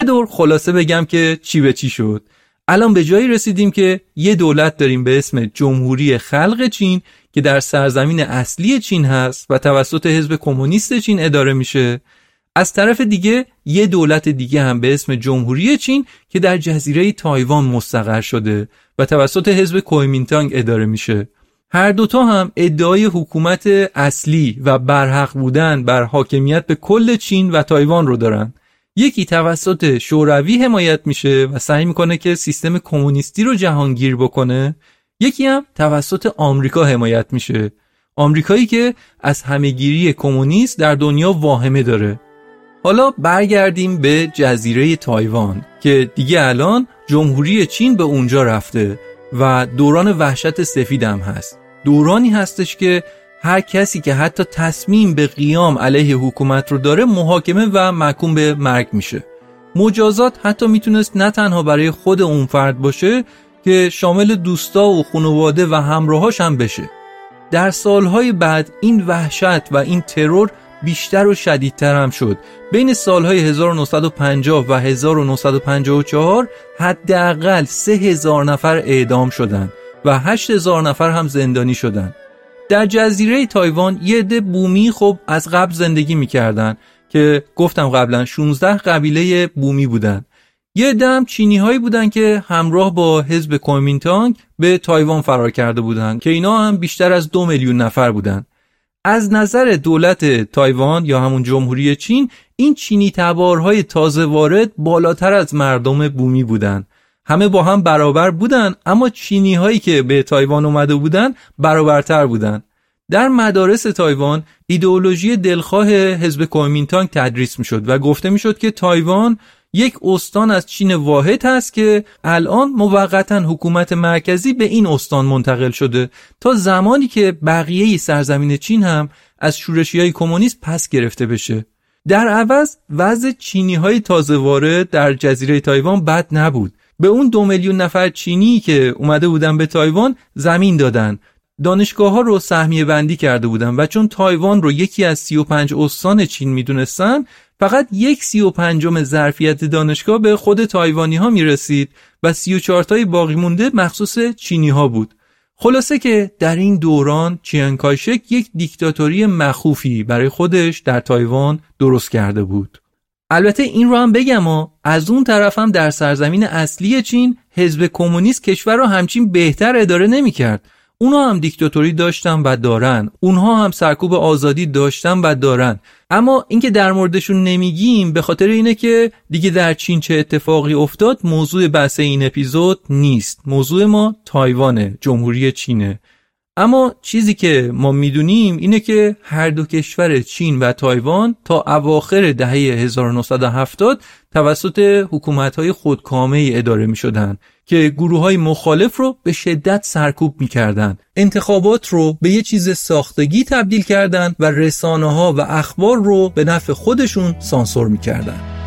[SPEAKER 1] دور خلاصه بگم که چی به چی شد. الان به جایی رسیدیم که یه دولت داریم به اسم جمهوری خلق چین که در سرزمین اصلی چین هست و توسط حزب کمونیست چین اداره میشه. از طرف دیگه یه دولت دیگه هم به اسم جمهوری چین که در جزیره تایوان مستقر شده و توسط حزب کویمینتانگ اداره میشه. هر دوتا هم ادعای حکومت اصلی و برحق بودن بر حاکمیت به کل چین و تایوان رو دارن. یکی توسط شوروی حمایت میشه و سعی می‌کنه که سیستم کمونیستی رو جهانگیر بکنه. یکی هم توسط آمریکا حمایت میشه. آمریکایی که از همهگیری کمونیست در دنیا واهمه داره. حالا برگردیم به جزیره تایوان که دیگه الان جمهوری چین به اونجا رفته و دوران وحشت سفیدم هست. دورانی هستش که هر کسی که حتی تصمیم به قیام علیه حکومت رو داره محاکمه و محکوم به مرگ میشه. مجازات حتی می‌تونست نه تنها برای خود اون فرد باشه که شامل دوستا و خانواده و همراهاش هم بشه. در سالهای بعد این وحشت و این ترور بیشتر و شدیدتر هم شد. بین سالهای 1950 و 1954 حداقل 3000 نفر اعدام شدند و 8000 نفر هم زندانی شدند. در جزیره تایوان یه عده بومی خب از قبل زندگی می‌کردن که گفتم قبلا 16 قبیله بومی بودن. یه دم چینی هایی بودن که همراه با حزب کومینتانگ به تایوان فرار کرده بودن که اینا هم بیشتر از دو میلیون نفر بودن. از نظر دولت تایوان یا همون جمهوری چین این چینی تبارهای تازه وارد بالاتر از مردم بومی بودن. همه با هم برابر بودن اما چینی هایی که به تایوان اومده بودن برابرتر بودن. در مدارس تایوان ایدئولوژی دلخواه حزب کومینتانگ تدریس می‌شد و گفته می‌شد که تایوان یک استان از چین واحد هست که الان موقتا حکومت مرکزی به این استان منتقل شده. تا زمانی که بقیه سرزمین چین هم از شورشی های کمونیست پس گرفته بشه. در عوض وضع چینی های تازه وارد در جزیره تایوان بد نبود. به اون دو میلیون نفر چینی که اومده بودن به تایوان زمین دادن دانشگاه ها رو سهمیه بندی کرده بودن و چون تایوان رو یکی از 35 استان چین می‌دونستن فقط یک سی و پنجم ظرفیت دانشگاه به خود تایوانی ها می رسید و سی و تای باقی مونده مخصوص چینی ها بود. خلاصه که در این دوران چیانکایشک یک دیکتاتوری مخوفی برای خودش در تایوان درست کرده بود. البته این رو هم بگم و از اون طرف هم در سرزمین اصلی چین حزب کمونیست کشور رو همچین بهتر اداره نمی کرد اونا هم دیکتاتوری داشتن و دارن. اونها هم سرکوب آزادی داشتن و دارن. اما اینکه در موردشون نمیگیم به خاطر اینه که دیگه در چین چه اتفاقی افتاد موضوع بحث این اپیزود نیست. موضوع ما تایوانه جمهوری چینه. اما چیزی که ما می‌دونیم اینه که هر دو کشور چین و تایوان تا اواخر دهه 1970 توسط حکومت‌های خودکامه اداره می شدن که گروه های مخالف رو به شدت سرکوب می کردن. انتخابات رو به یه چیز ساختگی تبدیل کردن و رسانه ها و اخبار رو به نفع خودشون سانسور می کردن.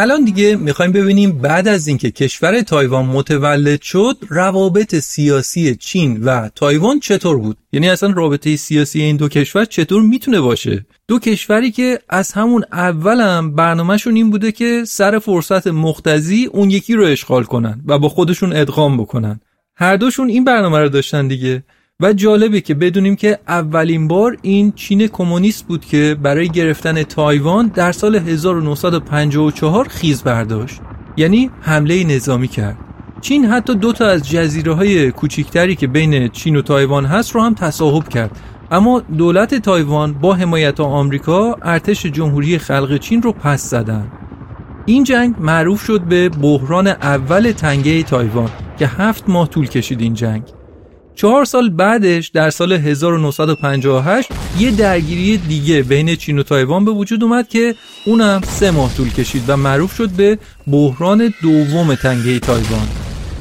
[SPEAKER 1] الان دیگه می‌خوایم ببینیم بعد از اینکه کشور تایوان متولد شد روابط سیاسی چین و تایوان چطور بود؟ یعنی اصلا رابطه سیاسی این دو کشور چطور می‌تونه باشه؟ دو کشوری که از همون اولم برنامهشون این بوده که سر فرصت مختزی اون یکی رو اشغال کنن و با خودشون ادغام بکنن. هر دوشون این برنامه رو داشتن دیگه. و جالبه که بدونیم که اولین بار این چین کمونیست بود که برای گرفتن تایوان در سال 1954 خیز برداشت. یعنی حمله نظامی کرد. چین حتی دو تا از جزیره های کوچیکتری که بین چین و تایوان هست رو هم تصاحب کرد. اما دولت تایوان با حمایت آمریکا ارتش جمهوری خلق چین رو پس زدن. این جنگ معروف شد به بحران اول تنگه تایوان که هفت ماه طول کشید این جنگ. چهار سال بعدش در سال 1958 یه درگیری دیگه بین چین و تایوان به وجود اومد که اونم سه ماه طول کشید و معروف شد به بحران دوم تنگه تایوان.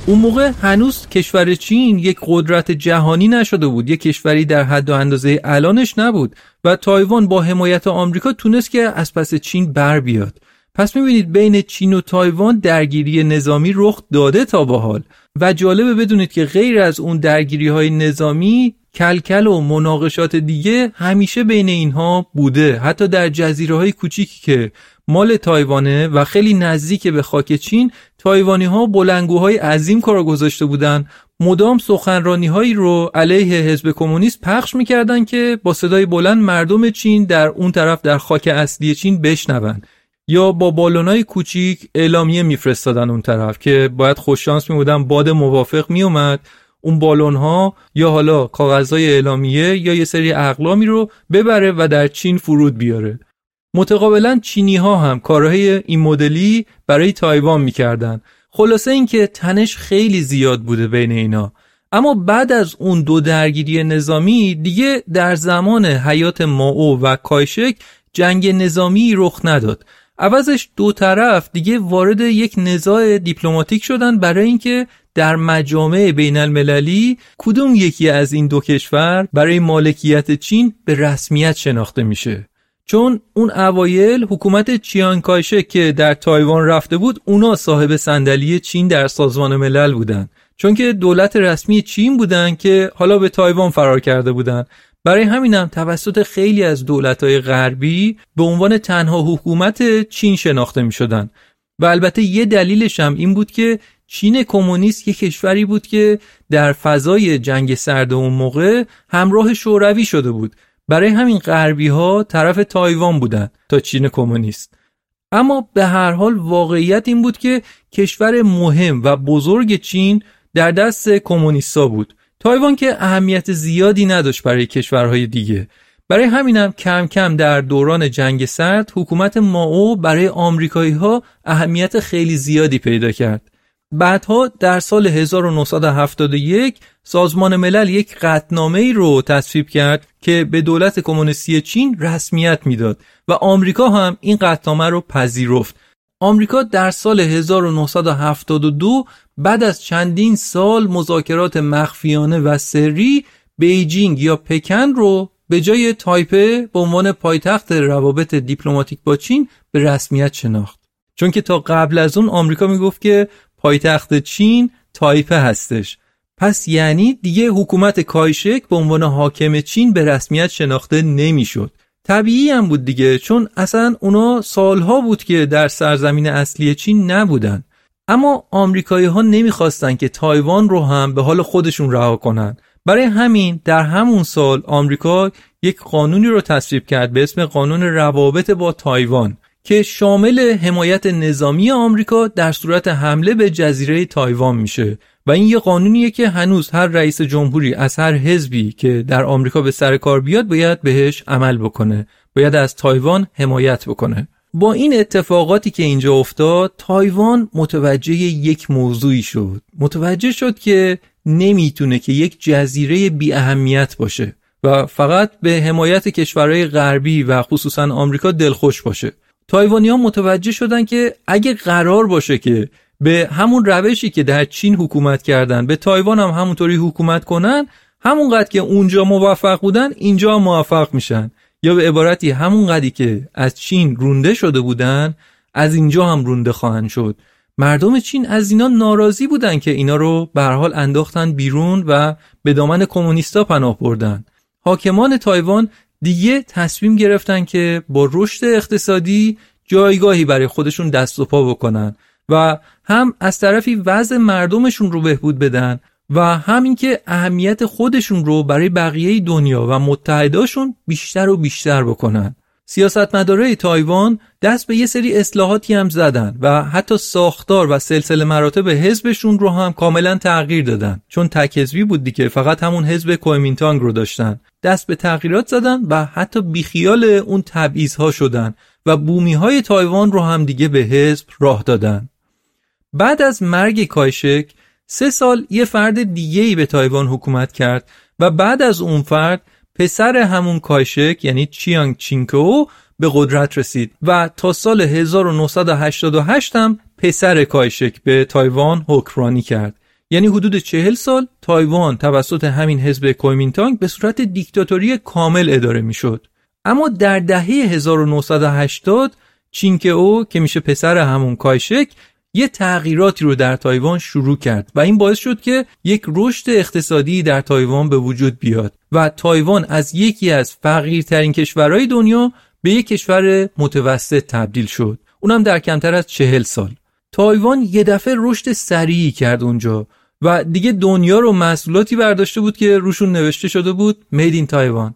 [SPEAKER 1] اون موقع هنوز کشور چین یک قدرت جهانی نشده بود یک کشوری در حد و اندازه الانش نبود و تایوان با حمایت آمریکا تونست که از پس چین بر بیاد. پس می‌بینید بین چین و تایوان درگیری نظامی رخ داده تا به حال. و جالبه بدونید که غیر از اون درگیری های نظامی کلکل و مناقشات دیگه همیشه بین اینها بوده. حتی در جزیره های کوچیکی که مال تایوانه و خیلی نزدیک به خاک چین تایوانی ها بلنگوهای عظیم کار گذاشته بودن. مدام سخنرانی هایی رو علیه حزب کمونیست پخش می‌کردن که با صدای بلند مردم چین در اون طرف در خاک اصلی چین بشنوند یا با بالونای کوچیک اعلامیه میفرستادن اون طرف که باید خوششانس میبودن باد موافق میومد اون بالون ها یا حالا کاغذهای اعلامیه یا یه سری اقلامی رو ببره و در چین فرود بیاره. متقابلا چینی ها هم کارهای این مدلی برای تایوان می‌کردن. خلاصه اینکه تنش خیلی زیاد بوده بین اینا. اما بعد از اون دو درگیری نظامی دیگه در زمان حیات ماو و کایشک جنگ نظامی رخ نداد. عوضش دو طرف دیگه وارد یک نزاع دیپلماتیک شدن برای اینکه در مجامع بین المللی کدوم یکی از این دو کشور برای مالکیت چین به رسمیت شناخته میشه. چون اون اوایل حکومت چیان کایشه که در تایوان رفته بود اونا صاحب صندلی چین در سازمان ملل بودن. چون که دولت رسمی چین بودن که حالا به تایوان فرار کرده بودن. برای همینم توسط خیلی از دولت‌های غربی به عنوان تنها حکومت چین شناخته می شدن. و البته یه دلیلش هم این بود که چین کمونیست یه کشوری بود که در فضای جنگ سرد اون موقع همراه شوروی شده بود. برای همین غربی ها طرف تایوان بودن تا چین کمونیست. اما به هر حال واقعیت این بود که کشور مهم و بزرگ چین در دست کمونیستا بود. تایوان که اهمیت زیادی نداشت برای کشورهای دیگه برای همینم کم کم در دوران جنگ سرد حکومت ماو برای آمریکایی ها اهمیت خیلی زیادی پیدا کرد بعدها در سال 1971 سازمان ملل یک قطنامه ای رو تصویب کرد که به دولت کمونیستی چین رسمیت می‌داد و آمریکا هم این قطعنامه رو پذیرفت. آمریکا در سال 1972 بعد از چندین سال مذاکرات مخفیانه و سری بیجینگ یا پکن رو به جای تایپه به عنوان پایتخت روابط دیپلماتیک با چین به رسمیت شناخت. چون که تا قبل از اون آمریکا می‌گفت که پایتخت چین تایپه هستش پس یعنی دیگه حکومت کایشک به عنوان حاکم چین به رسمیت شناخته نمی‌شد. طبیعی هم بود دیگه چون اصلا اونا سالها بود که در سرزمین اصلی چین نبودن اما آمریکایی ها نمی‌خواستن که تایوان رو هم به حال خودشون رها کنن. برای همین در همون سال آمریکا یک قانونی رو تصویب کرد به اسم قانون روابط با تایوان که شامل حمایت نظامی آمریکا در صورت حمله به جزیره تایوان میشه. و این یه قانونیه که هنوز هر رئیس جمهوری از هر حزبی که در آمریکا به سر کار بیاد باید بهش عمل بکنه. باید از تایوان حمایت بکنه. با این اتفاقاتی که اینجا افتاد تایوان متوجه یک موضوعی شد. متوجه شد که نمی‌تونه که یک جزیره بی اهمیت باشه و فقط به حمایت کشورهای غربی و خصوصا آمریکا دلخوش باشه. تایوانی ها متوجه شدن که اگه قرار باشه که به همون روشی که در چین حکومت کردن به تایوان هم همونطوری حکومت کنن همونقدر که اونجا موفق بودن اینجا موفق میشن. یا به عبارتی همون قدی که از چین رونده شده بودن از اینجا هم رونده خواهند شد. مردم چین از اینا ناراضی بودن که اینا رو به حال انداختن بیرون و به دامن کمونیستا پناه بردن. حاکمان تایوان دیگه تصمیم گرفتن که با رشد اقتصادی جایگاهی برای خودشون دست و پا بکنن و هم از طرفی وضع مردمشون رو بهبود بدن و همین که اهمیت خودشون رو برای بقیه دنیا و متحداشون بیشتر و بیشتر بکنن. سیاستمدارای تایوان دست به یه سری اصلاحاتی هم زدن و حتی ساختار و سلسله مراتب حزبشون رو هم کاملا تغییر دادن. چون تک حزبی بود دیگه فقط همون حزب کومینتانگ رو داشتن. دست به تغییرات زدن و حتی بیخیال اون ها شدن و بومی های تایوان رو هم دیگه به حزب راه دادن. بعد از مرگ کایشک سه سال یه فرد دیگه ای به تایوان حکومت کرد و بعد از اون فرد پسر همون کایشک یعنی چیانگ چینگ‌کو به قدرت رسید و تا سال 1988 هم پسر کایشک به تایوان حکمرانی کرد. یعنی حدود چهل سال تایوان توسط همین حزب کومینتانگ به صورت دیکتاتوری کامل اداره می‌شد. اما در دهه 1980 چینگ‌کو که میشه پسر همون کایشک یه تغییراتی رو در تایوان شروع کرد و این باعث شد که یک رشد اقتصادی در تایوان به وجود بیاد و تایوان از یکی از فقیرترین کشورهای دنیا به یک کشور متوسط تبدیل شد. اونم در کمتر از چهل سال. تایوان یه دفعه رشد سریعی کرد اونجا و دیگه دنیا رو محصولاتی برداشته بود که روشون نوشته شده بود made in Taiwan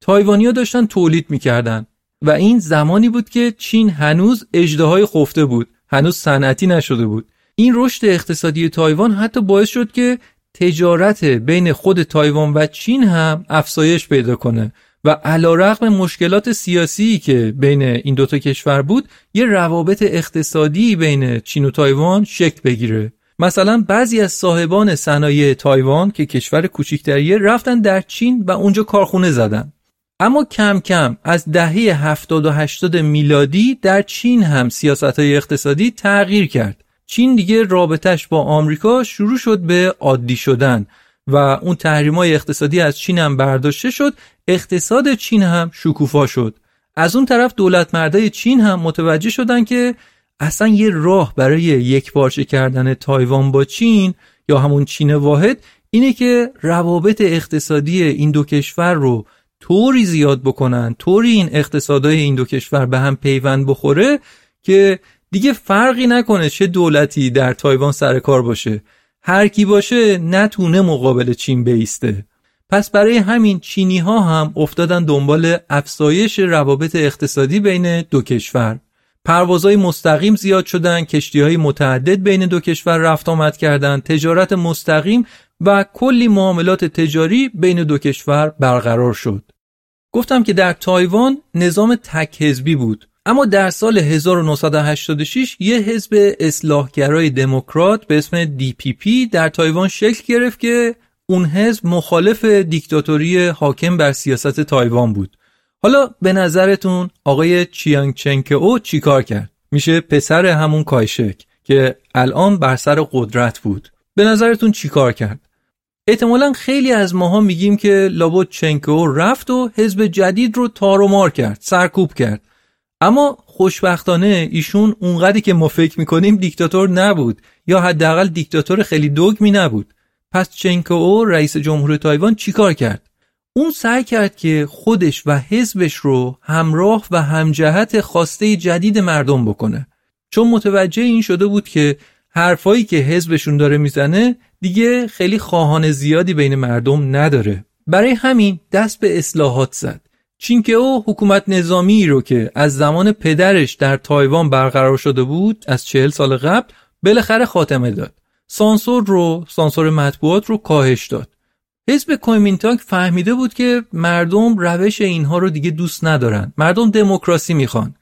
[SPEAKER 1] تایوانیا داشتن تولید می‌کردن و این زمانی بود که چین هنوز اژدهای خفته بود هنوز صنعتی نشده بود. این رشد اقتصادی تایوان حتی باعث شد که تجارت بین خود تایوان و چین هم افزایش پیدا کنه و علی‌رغم مشکلات سیاسی که بین این دوتا کشور بود یه روابط اقتصادی بین چین و تایوان شکل بگیره. مثلا بعضی از صاحبان صنایع تایوان که کشور کوچیکتریه رفتن در چین و اونجا کارخونه زدن. اما کم کم از دهه 70 و 80 میلادی در چین هم سیاست های اقتصادی تغییر کرد. چین دیگه رابطش با آمریکا شروع شد به عادی شدن و اون تحریم های اقتصادی از چین هم برداشته شد اقتصاد چین هم شکوفا شد از اون طرف دولت مردای چین هم متوجه شدن که اصلا یه راه برای یک پارچه کردن تایوان با چین یا همون چین واحد اینه که روابط اقتصادی این دو کشور رو طوری زیاد بکنن طوری این اقتصادهای این دو کشور به هم پیوند بخوره که دیگه فرقی نکنه چه دولتی در تایوان سر کار باشه. هر کی باشه نتونه مقابل چین بیسته. پس برای همین چینی ها هم افتادن دنبال افزایش روابط اقتصادی بین دو کشور. پروازهای مستقیم زیاد شدن کشتی های متعدد بین دو کشور رفت آمد کردند تجارت مستقیم و کلی معاملات تجاری بین دو کشور برقرار شد. گفتم که در تایوان نظام تک حزبی بود. اما در سال 1986 یه حزب اصلاحگرای دموکرات به اسم DPP در تایوان شکل گرفت که اون حزب مخالف دیکتاتوری حاکم بر سیاست تایوان بود. حالا به نظرتون آقای چیانگ چنک او چیکار کرد؟ میشه پسر همون کایشک که الان بر سر قدرت بود. به نظرتون چیکار کرد؟ احتمالا خیلی از ماها میگیم که لابد چنکو رفت و حزب جدید رو تار کرد سرکوب کرد. اما خوشبختانه ایشون اونقدری که ما فکر می‌کنیم دیکتاتور نبود یا حداقل دیکتاتور خیلی دوگمی نبود. پس چنکو رئیس جمهور تایوان چیکار کرد؟ اون سعی کرد که خودش و حزبش رو همراه و همجهت خواسته جدید مردم بکنه. چون متوجه این شده بود که حرفایی که حزبشون داره می‌زنه دیگه خیلی خواهان زیادی بین مردم نداره. برای همین دست به اصلاحات زد. چینکه او حکومت نظامی رو که از زمان پدرش در تایوان برقرار شده بود از چهل سال قبل بالاخره خاتمه داد. سانسور رو سانسور مطبوعات رو کاهش داد. حزب کویمینتانگ فهمیده بود که مردم روش اینها رو دیگه دوست ندارن. مردم دموکراسی می‌خوان.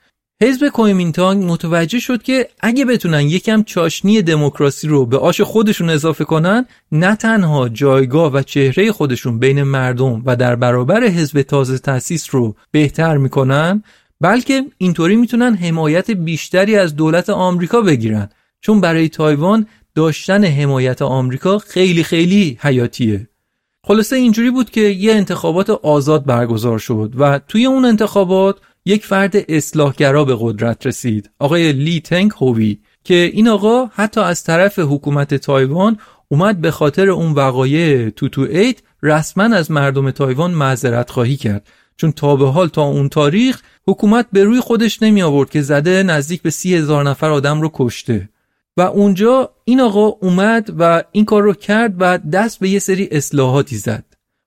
[SPEAKER 1] حزب کویمینتانگ متوجه شد که اگه بتونن یکم چاشنی دموکراسی رو به آش خودشون اضافه کنن نه تنها جایگاه و چهره خودشون بین مردم و در برابر حزب تازه تأسیس رو بهتر می‌کنن بلکه اینطوری می‌تونن حمایت بیشتری از دولت آمریکا بگیرن. چون برای تایوان داشتن حمایت آمریکا خیلی خیلی حیاتیه. خلاصه اینجوری بود که یه انتخابات آزاد برگزار شد و توی اون انتخابات یک فرد اصلاحگرا به قدرت رسید آقای لی تنگ هوی که این آقا حتی از طرف حکومت تایوان اومد به خاطر اون وقایع توتو ایت رسما از مردم تایوان معذرت خواهی کرد. چون تا به حال تا اون تاریخ حکومت به روی خودش نمی آورد که زده نزدیک به سی هزار نفر آدم رو کشته. و اونجا این آقا اومد و این کار رو کرد و دست به یه سری اصلاحاتی زد.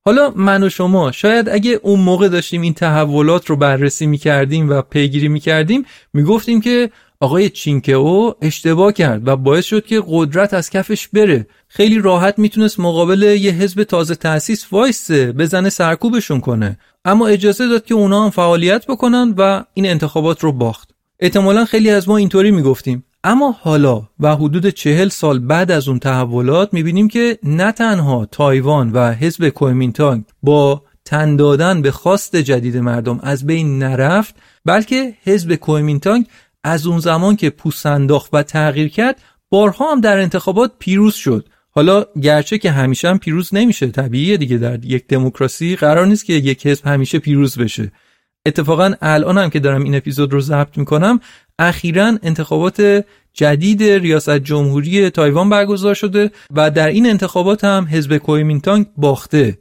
[SPEAKER 1] حالا من و شما شاید اگه اون موقع داشتیم این تحولات رو بررسی می‌کردیم و پیگیری می‌کردیم می‌گفتیم که آقای او اشتباه کرد و باعث شد که قدرت از کفش بره. خیلی راحت می‌تونست مقابل یه حزب تازه تأسیس وایسه بزنه سرکوبشون کنه. اما اجازه داد که اونا هم فعالیت بکنن و این انتخابات رو باخت. احتمالا خیلی از ما اینطوری می‌گفتیم. اما حالا و حدود چهل سال بعد از اون تحولات می‌بینیم که نه تنها تایوان و حزب کویمینتانگ با تن دادن به خواست جدید مردم از بین نرفت بلکه حزب کویمینتانگ از اون زمان که پوست و تغییر کرد بارها هم در انتخابات پیروز شد. حالا گرچه که همیشه هم پیروز نمیشه طبیعیه دیگه در یک دموکراسی قرار نیست که یک حزب همیشه پیروز بشه. اتفاقا الان هم که دارم این اپیزود رو ضبط می‌کنم اخیرا انتخابات جدید ریاست جمهوری تایوان برگزار شده و در این انتخابات هم حزب کویمینتانگ باخته.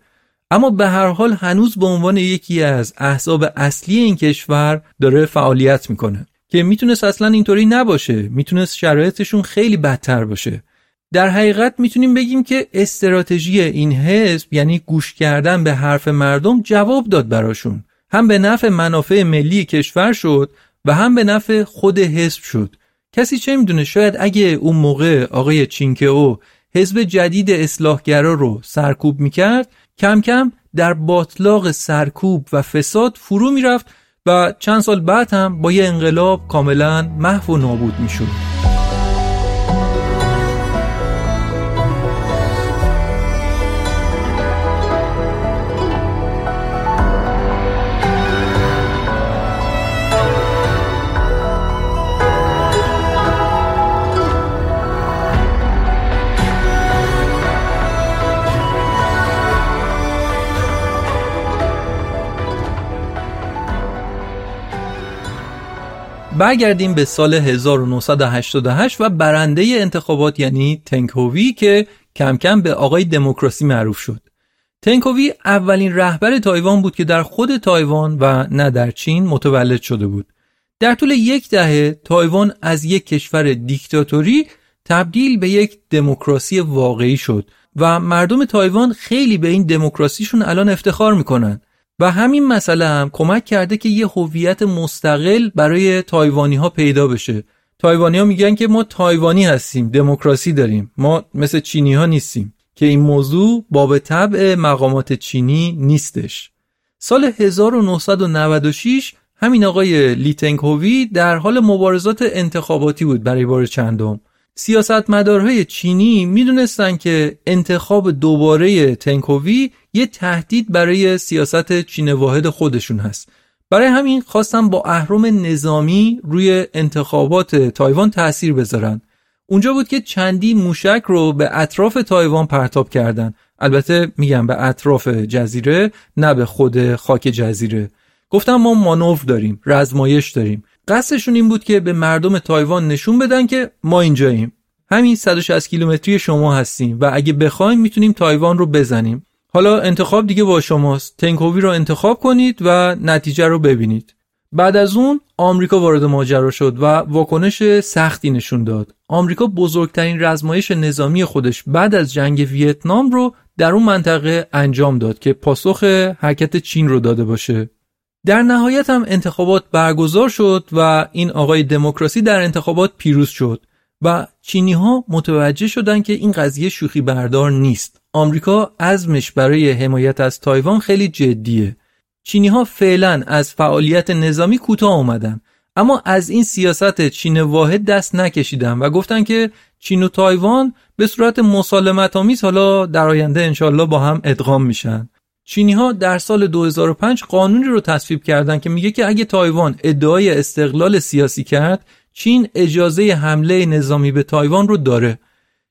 [SPEAKER 1] اما به هر حال هنوز به عنوان یکی از احزاب اصلی این کشور داره فعالیت می‌کنه که می‌تونست اصلا اینطوری نباشه می‌تونست شرایطشون خیلی بدتر باشه. در حقیقت می‌تونیم بگیم که استراتژی این حزب یعنی گوش کردن به حرف مردم جواب داد براشون. هم به نفع منافع ملی کشور شد و هم به نفع خود حزب شد کسی چه می‌دونه شاید اگه اون موقع آقای چینکه او حزب جدید اصلاحگرا رو سرکوب می‌کرد کم کم در باطلاق سرکوب و فساد فرو می‌رفت و چند سال بعد هم با یه انقلاب کاملا محو و نابود می‌شد. برگردیم به سال 1988 و برنده انتخابات یعنی تنگ‌هویی که کم کم به آقای دموکراسی معروف شد. تنگ‌هویی اولین رهبر تایوان بود که در خود تایوان و نه در چین متولد شده بود. در طول یک دهه تایوان از یک کشور دیکتاتوری تبدیل به یک دموکراسی واقعی شد و مردم تایوان خیلی به این دموکراسیشون الان افتخار می‌کنن و همین مسئله هم کمک کرده که یه هویت مستقل برای تایوانی ها پیدا بشه. تایوانی ها میگن که ما تایوانی هستیم دموکراسی داریم. ما مثل چینی ها نیستیم که این موضوع باب طبع مقامات چینی نیستش. سال 1996 همین آقای لیتنکووی در حال مبارزات انتخاباتی بود برای بار چندم. سیاستمدارهای چینی می‌دونستند که انتخاب دوباره تنکووی یه تهدید برای سیاست چین واحد خودشون هست. برای همین خواستن با اهرم نظامی روی انتخابات تایوان تاثیر بذارن. اونجا بود که چندین موشک رو به اطراف تایوان پرتاب کردن. البته میگم به اطراف جزیره نه به خود خاک جزیره. گفتن ما مانور داریم رزمایش داریم. قصدشون این بود که به مردم تایوان نشون بدن که ما اینجاییم. همین 160 کیلومتری شما هستیم و اگه بخوایم می‌تونیم تایوان رو بزنیم. حالا انتخاب دیگه با شماست. تنکووی رو انتخاب کنید و نتیجه رو ببینید. بعد از اون آمریکا وارد ماجرا شد و واکنش سختی نشون داد. آمریکا بزرگترین رزمایش نظامی خودش بعد از جنگ ویتنام رو در اون منطقه انجام داد که پاسخ حرکت چین رو داده باشه. در نهایت هم انتخابات برگزار شد و این آقای دموکراسی در انتخابات پیروز شد و چینی ها متوجه شدن که این قضیه شوخی بردار نیست. آمریکا عزمش برای حمایت از تایوان خیلی جدیه. چینی ها فعلا از فعالیت نظامی کوتاه آمدن اما از این سیاست چین واحد دست نکشیدن و گفتن که چین و تایوان به صورت مسالمت آمیز حالا در آینده انشالله با هم ادغام میشن. چینی ها در سال 2005 قانونی رو تصویب کردند که میگه که اگه تایوان ادعای استقلال سیاسی کرد چین اجازه حمله نظامی به تایوان رو داره.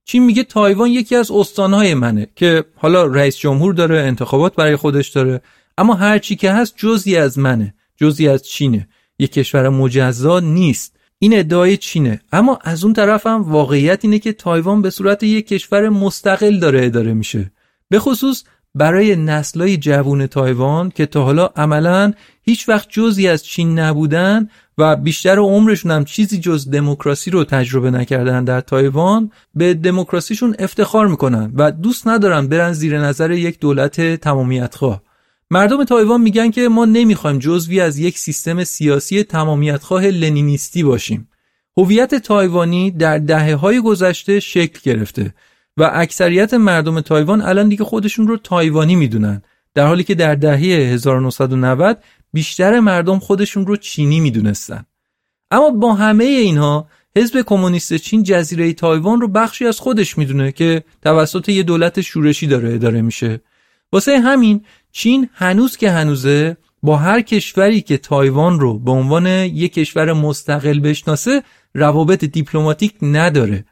[SPEAKER 1] چین میگه تایوان یکی از استانهای منه که حالا رئیس جمهور داره انتخابات برای خودش داره اما هر چی که هست جزی از منه جزی از چینه. یک کشور مجزا نیست. این ادعای چینه. اما از اون طرف هم واقعیت اینه که تایوان به صورت یک کشور مستقل داره اداره میشه. به خصوص برای نسلای جوون تایوان که تا حالا عملا هیچ وقت جزی از چین نبودن و بیشتر عمرشون هم چیزی جز دموکراسی رو تجربه نکردن در تایوان به دموکراسیشون افتخار می‌کنن و دوست ندارن برن زیر نظر یک دولت تمامیت خواه مردم تایوان میگن که ما نمی‌خوایم جزوی از یک سیستم سیاسی تمامیت خواه لنینیستی باشیم. هویت تایوانی در دهه های گذشته شکل گرفته. و اکثریت مردم تایوان الان دیگه خودشون رو تایوانی می‌دونن. در حالی که در دهه 1990 بیشتر مردم خودشون رو چینی می‌دونستن. اما با همه اینها حزب کمونیست چین جزیره تایوان رو بخشی از خودش می‌دونه که توسط یه دولت شورشی داره اداره میشه. واسه همین چین هنوز که هنوزه با هر کشوری که تایوان رو به عنوان یک کشور مستقل بشناسه روابط دیپلماتیک نداره.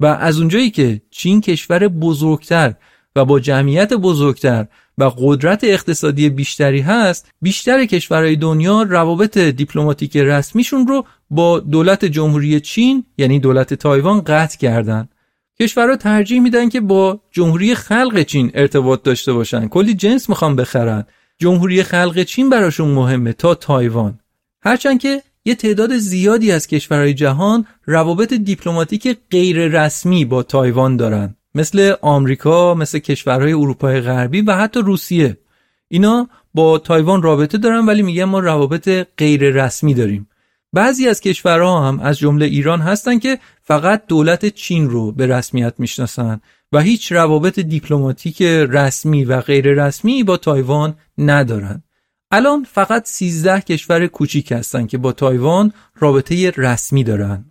[SPEAKER 1] و از اونجایی که چین کشور بزرگتر و با جمعیت بزرگتر و قدرت اقتصادی بیشتری هست بیشتر کشورهای دنیا روابط دیپلماتیک رسمیشون رو با دولت جمهوری چین یعنی دولت تایوان قطع کردن. کشورها ترجیح میدن که با جمهوری خلق چین ارتباط داشته باشن. کلی جنس می‌خوان بخرن. جمهوری خلق چین براشون مهمه تا تایوان. هرچند که یه تعداد زیادی از کشورهای جهان روابط دیپلماتیک غیر رسمی با تایوان دارن. مثل آمریکا، مثل کشورهای اروپای غربی و حتی روسیه. اینا با تایوان رابطه دارن ولی میگن ما روابط غیر رسمی داریم. بعضی از کشورها هم از جمله ایران هستن که فقط دولت چین رو به رسمیت می‌شناسن و هیچ روابط دیپلماتیک رسمی و غیر رسمی با تایوان ندارن. الان فقط 13 کشور کوچیک هستن که با تایوان رابطه رسمی دارن.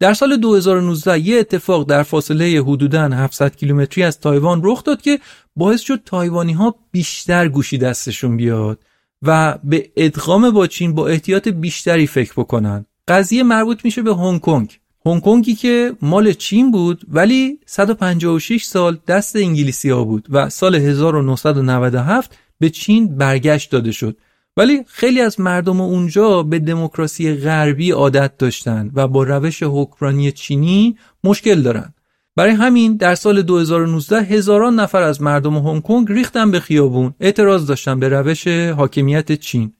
[SPEAKER 1] در سال 2019 یه اتفاق در فاصله حدوداً 700 کیلومتری از تایوان رخ داد که باعث شد تایوانی ها بیشتر گوشی دستشون بیاد و به ادغام با چین با احتیاط بیشتری فکر بکنن. قضیه مربوط میشه به هنگ کنگ. هنگ کنگی که مال چین بود ولی 156 سال دست انگلیسی ها بود و سال 1997 به چین برگشت داده شد. ولی خیلی از مردم اونجا به دموکراسی غربی عادت داشتن و با روش حکمرانی چینی مشکل دارن. برای همین در سال 2019 هزاران نفر از مردم هنگ کنگ ریختن به خیابون. اعتراض داشتن به روش حاکمیت چین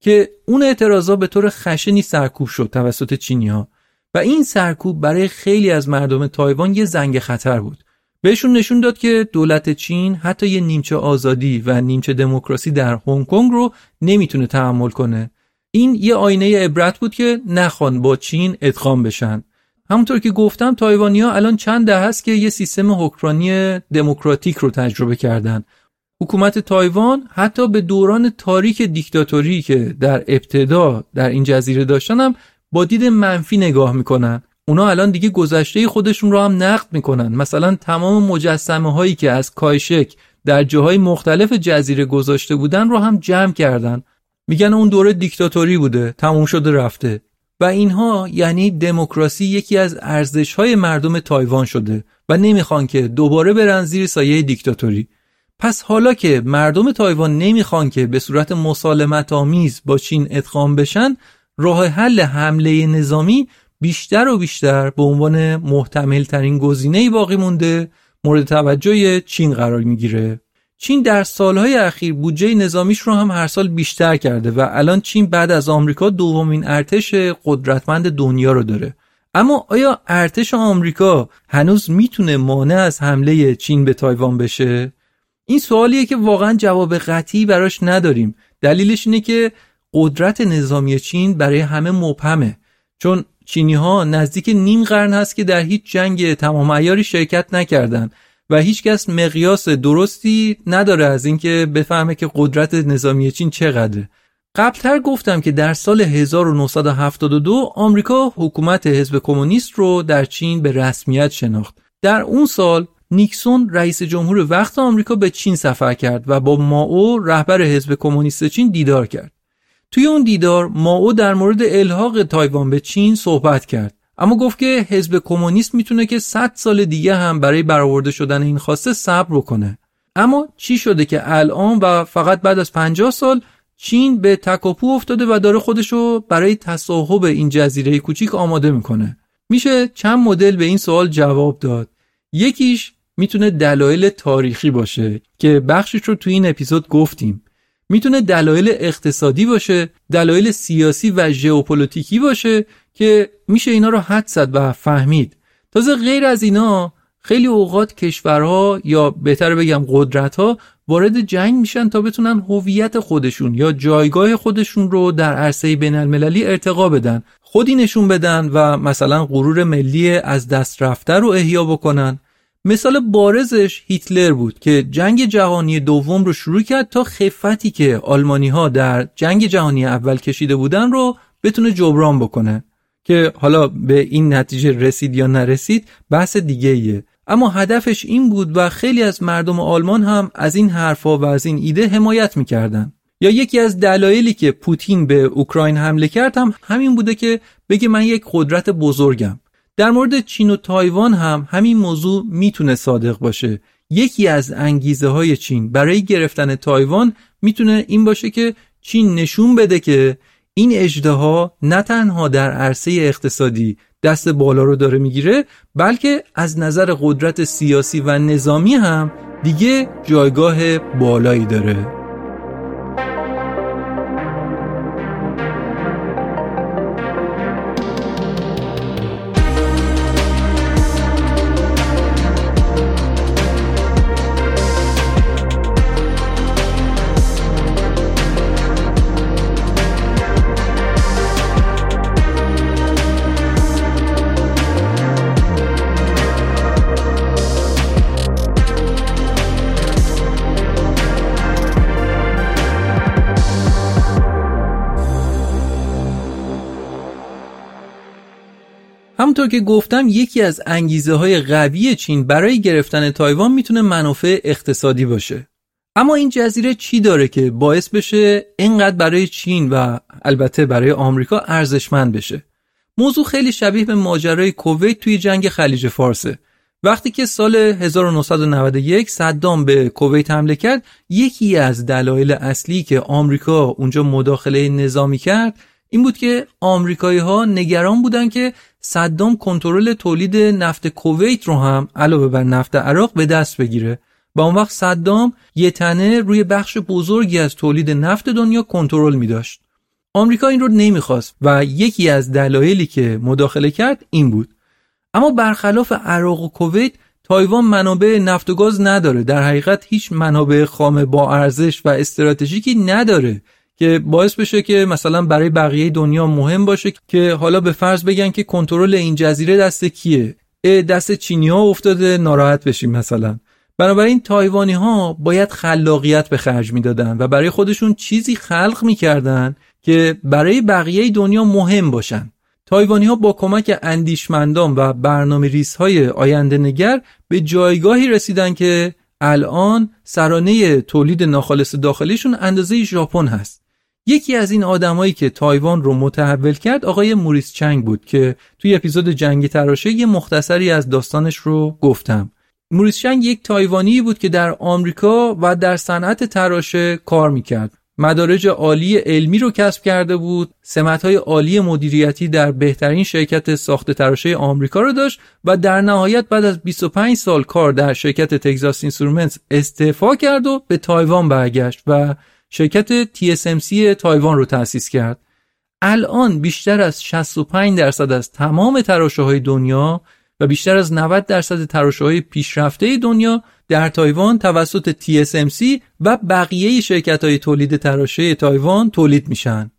[SPEAKER 1] که اون اعتراضا به طور خشنی سرکوب شد توسط چینی ها و این سرکوب برای خیلی از مردم تایوان یه زنگ خطر بود. بهشون نشون داد که دولت چین حتی یه نیمچه آزادی و نیمچه دموکراسی در هنگ کنگ رو نمی‌تونه تحمل کنه. این یه آینه عبرت بود که نخوان با چین ادغام بشن. همونطور که گفتم تایوانیا الان چند ده هست که یه سیستم حکمرانی دموکراتیک رو تجربه کردن. حکومت تایوان حتی به دوران تاریک دیکتاتوری که در ابتدا در این جزیره داشتن هم با دید منفی نگاه می‌کنن. اونا الان دیگه گذشته خودشون رو هم نقد می‌کنن. مثلا تمام مجسمه هایی که از کایشک در جاهای مختلف جزیره گذاشته بودن رو هم جمع کردن. میگن اون دوره دیکتاتوری بوده تموم شده رفته. و اینها یعنی دموکراسی یکی از ارزش های مردم تایوان شده و نمی‌خوان که دوباره برن زیر سایه دیکتاتوری. پس حالا که مردم تایوان نمی‌خوان که به صورت مسالمت آمیز با چین ادغام بشن راه حل حمله نظامی بیشتر و بیشتر به عنوان محتمل ترین گزینه باقی مونده مورد توجه چین قرار می‌گیره. چین در سالهای اخیر بودجه نظامیش رو هم هر سال بیشتر کرده و الان چین بعد از آمریکا دومین ارتش قدرتمند دنیا رو داره. اما آیا ارتش آمریکا هنوز می‌تونه مانع از حمله چین به تایوان بشه؟ این سوالیه که واقعا جواب قطعی براش نداریم. دلیلش اینه که قدرت نظامی چین برای همه مبهمه. چون چینی ها نزدیک نیم قرن هست که در هیچ جنگ تمام ایاری شرکت نکردن و هیچکس مقیاس درستی نداره از اینکه بفهمه که قدرت نظامی چین چقدره. قبلتر گفتم که در سال 1972 آمریکا حکومت حزب کمونیست رو در چین به رسمیت شناخت. در اون سال نیکسون رئیس جمهور وقت آمریکا به چین سفر کرد و با ماو رهبر حزب کمونیست چین دیدار کرد. توی اون دیدار ماو در مورد الحاق تایوان به چین صحبت کرد. اما گفت که حزب کمونیست می‌تونه که 100 سال دیگه هم برای برآورده شدن این خواسته صبر کنه اما چی شده که الان و فقط بعد از 50 سال چین به تکاپو افتاده و داره خودشو برای تصاحب این جزیره کوچیک آماده می‌کنه. میشه چند مدل به این سوال جواب داد. یکیش می‌تونه دلایل تاریخی باشه که بخشش رو تو این اپیزود گفتیم. می‌تونه دلایل اقتصادی باشه دلایل سیاسی و ژئوپلیتیکی باشه که میشه اینا رو حد زد و فهمید. تازه غیر از اینا خیلی اوقات کشورها یا بهتر بگم قدرتها وارد جنگ میشن تا بتونن هویت خودشون یا جایگاه خودشون رو در عرصه بین المللی ارتقا بدن. خودی نشون بدن و مثلا غرور ملی از دست رفته رو احیا بکنن. مثال بارزش هیتلر بود که جنگ جهانی دوم رو شروع کرد تا خفتی که آلمانی ها در جنگ جهانی اول کشیده بودن رو بتونه جبران بکنه. که حالا به این نتیجه رسید یا نرسید بحث دیگه ایه. اما هدفش این بود و خیلی از مردم آلمان هم از این حرفا و از این ایده حمایت می‌کردن. یا یکی از دلایلی که پوتین به اوکراین حمله کرد هم همین بوده که بگه من یک قدرت بزرگم. در مورد چین و تایوان هم همین موضوع می‌تونه صادق باشه. یکی از انگیزه های چین برای گرفتن تایوان می‌تونه این باشه که چین نشون بده که این اجدها نه تنها در عرصه اقتصادی دست بالا رو داره می‌گیره بلکه از نظر قدرت سیاسی و نظامی هم دیگه جایگاه بالایی داره. همونطور که گفتم یکی از انگیزه های قوی چین برای گرفتن تایوان می‌تونه منافع اقتصادی باشه. اما این جزیره چی داره که باعث بشه اینقدر برای چین و البته برای آمریکا ارزشمند بشه؟ موضوع خیلی شبیه به ماجرای کویت توی جنگ خلیج فارسه وقتی که سال 1991 صدام به کویت حمله کرد یکی از دلایل اصلی که آمریکا اونجا مداخله نظامی کرد این بود که آمریکایی ها نگران بودن که صدام کنترل تولید نفت کویت رو هم علاوه بر نفت عراق به دست بگیره با اون وقت صدام یه تنه روی بخش بزرگی از تولید نفت دنیا کنترل می داشت. آمریکا این رو نمی‌خواست و یکی از دلایلی که مداخله کرد این بود. اما برخلاف عراق و کویت تایوان منابع نفت و گاز نداره در حقیقت هیچ منابع خام با ارزش و استراتژیکی نداره که باعث بشه که مثلا برای بقیه دنیا مهم باشه که حالا به فرض بگن که کنترل این جزیره دست کیه؟ دست چینی ها افتاده ناراحت بشیم مثلا. بنابراین تایوانی ها باید خلاقیت به خرج می‌دادن و برای خودشون چیزی خلق می‌کردن که برای بقیه دنیا مهم باشن. تایوانی ها با کمک اندیشمندان و برنامه ریس های آینده نگر به جایگاهی رسیدن که الان سرانه تولید ناخالص داخلیشون اندازه ژاپن هست. یکی از این آدمایی که تایوان رو متحول کرد آقای موریس چنگ بود که توی اپیزود جنگ تراشه یه مختصری از داستانش رو گفتم. موریس چنگ یک تایوانی بود که در آمریکا و در صنعت تراشه کار می‌کرد. مدارج عالی علمی رو کسب کرده بود. سمتهای عالی مدیریتی در بهترین شرکت ساخت تراشه آمریکا رو داشت و در نهایت بعد از 25 سال کار در شرکت Texas Instruments استعفا کرد و به تایوان برگشت و شرکت TSMC تایوان رو تأسیس کرد الان بیشتر از 65 درصد از تمام تراشه های دنیا و بیشتر از 90 درصد تراشه های پیشرفته دنیا در تایوان توسط TSMC و بقیه شرکت های تولید تراشه تایوان تولید میشن.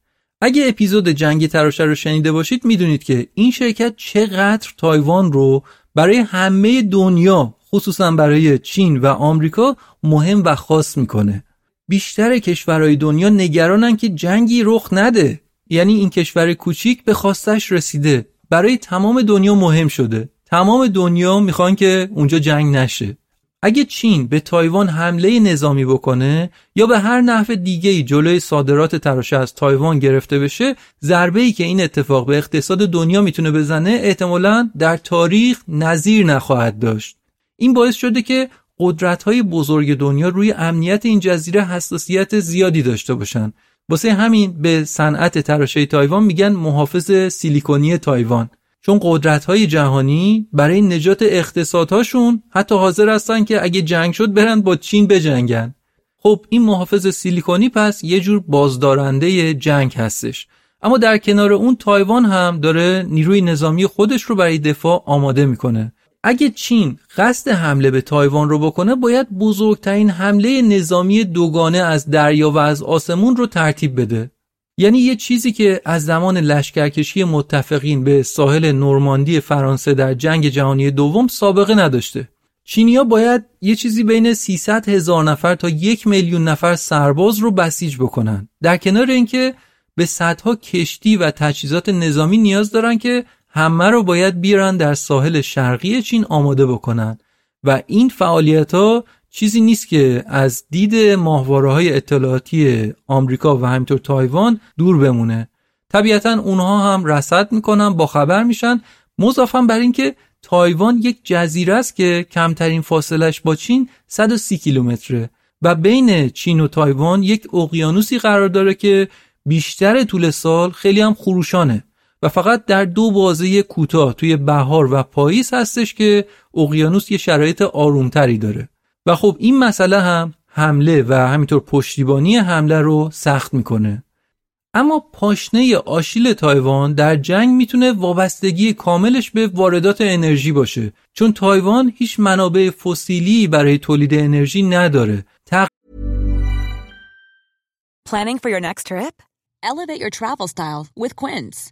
[SPEAKER 1] اگه اپیزود جنگ تراشه رو شنیده باشید می‌دونید که این شرکت چقدر تایوان رو برای همه دنیا خصوصا برای چین و آمریکا مهم و خاص می‌کنه. بیشتر کشورهای دنیا نگرانن که جنگی رخ نده. یعنی این کشور کوچیک به خواستش رسیده. برای تمام دنیا مهم شده. تمام دنیا می‌خوان که اونجا جنگ نشه. اگه چین به تایوان حمله نظامی بکنه یا به هر نحو دیگه جلوی صادرات تراشه از تایوان گرفته بشه ضربه ای که این اتفاق به اقتصاد دنیا می‌تونه بزنه احتمالا در تاریخ نظیر نخواهد داشت این باعث شده که قدرت های بزرگ دنیا روی امنیت این جزیره حساسیت زیادی داشته باشن. واسه همین به صنعت تراشه تایوان میگن محافظ سیلیکونی تایوان. چون قدرت های جهانی برای نجات اقتصادهاشون حتی حاضر هستن که اگه جنگ شد برن با چین بجنگن. خب این محافظ سیلیکونی پس یه جور بازدارنده جنگ هستش. اما در کنار اون تایوان هم داره نیروی نظامی خودش رو برای دفاع آماده می‌کنه. اگه چین قصد حمله به تایوان رو بکنه باید بزرگترین حمله نظامی دوگانه از دریا و از آسمون رو ترتیب بده. یعنی یه چیزی که از زمان لشکرکشی متفقین به ساحل نورماندی فرانسه در جنگ جهانی دوم سابقه نداشته. چینیا باید یه چیزی بین 300 هزار نفر تا یک میلیون نفر سرباز رو بسیج بکنن. در کنار اینکه به صدها کشتی و تجهیزات نظامی نیاز دارن که همه رو باید بیارن در ساحل شرقی چین آماده بکنن. و این فعالیت ها چیزی نیست که از دید ماهواره های اطلاعاتی آمریکا و همینطور تایوان دور بمونه. طبیعتا اونها هم رصد می‌کنن با خبر میشن. مضافا بر اینکه تایوان یک جزیره است که کمترین فاصلش با چین 130 کیلومتره و بین چین و تایوان یک اقیانوسی قرار داره که بیشتر طول سال خیلی هم خروشانه. و فقط در دو بازه کوتاه توی بهار و پاییز هستش که اقیانوس یه شرایط آرومتری داره و خب این مسئله هم حمله و همینطور پشتیبانی حمله رو سخت می‌کنه اما پاشنه آشیل تایوان در جنگ می‌تونه وابستگی کاملش به واردات انرژی باشه چون تایوان هیچ منابع فسیلی برای تولید انرژی نداره تق...
[SPEAKER 7] Planning for your next trip? Elevate your travel style with Quince.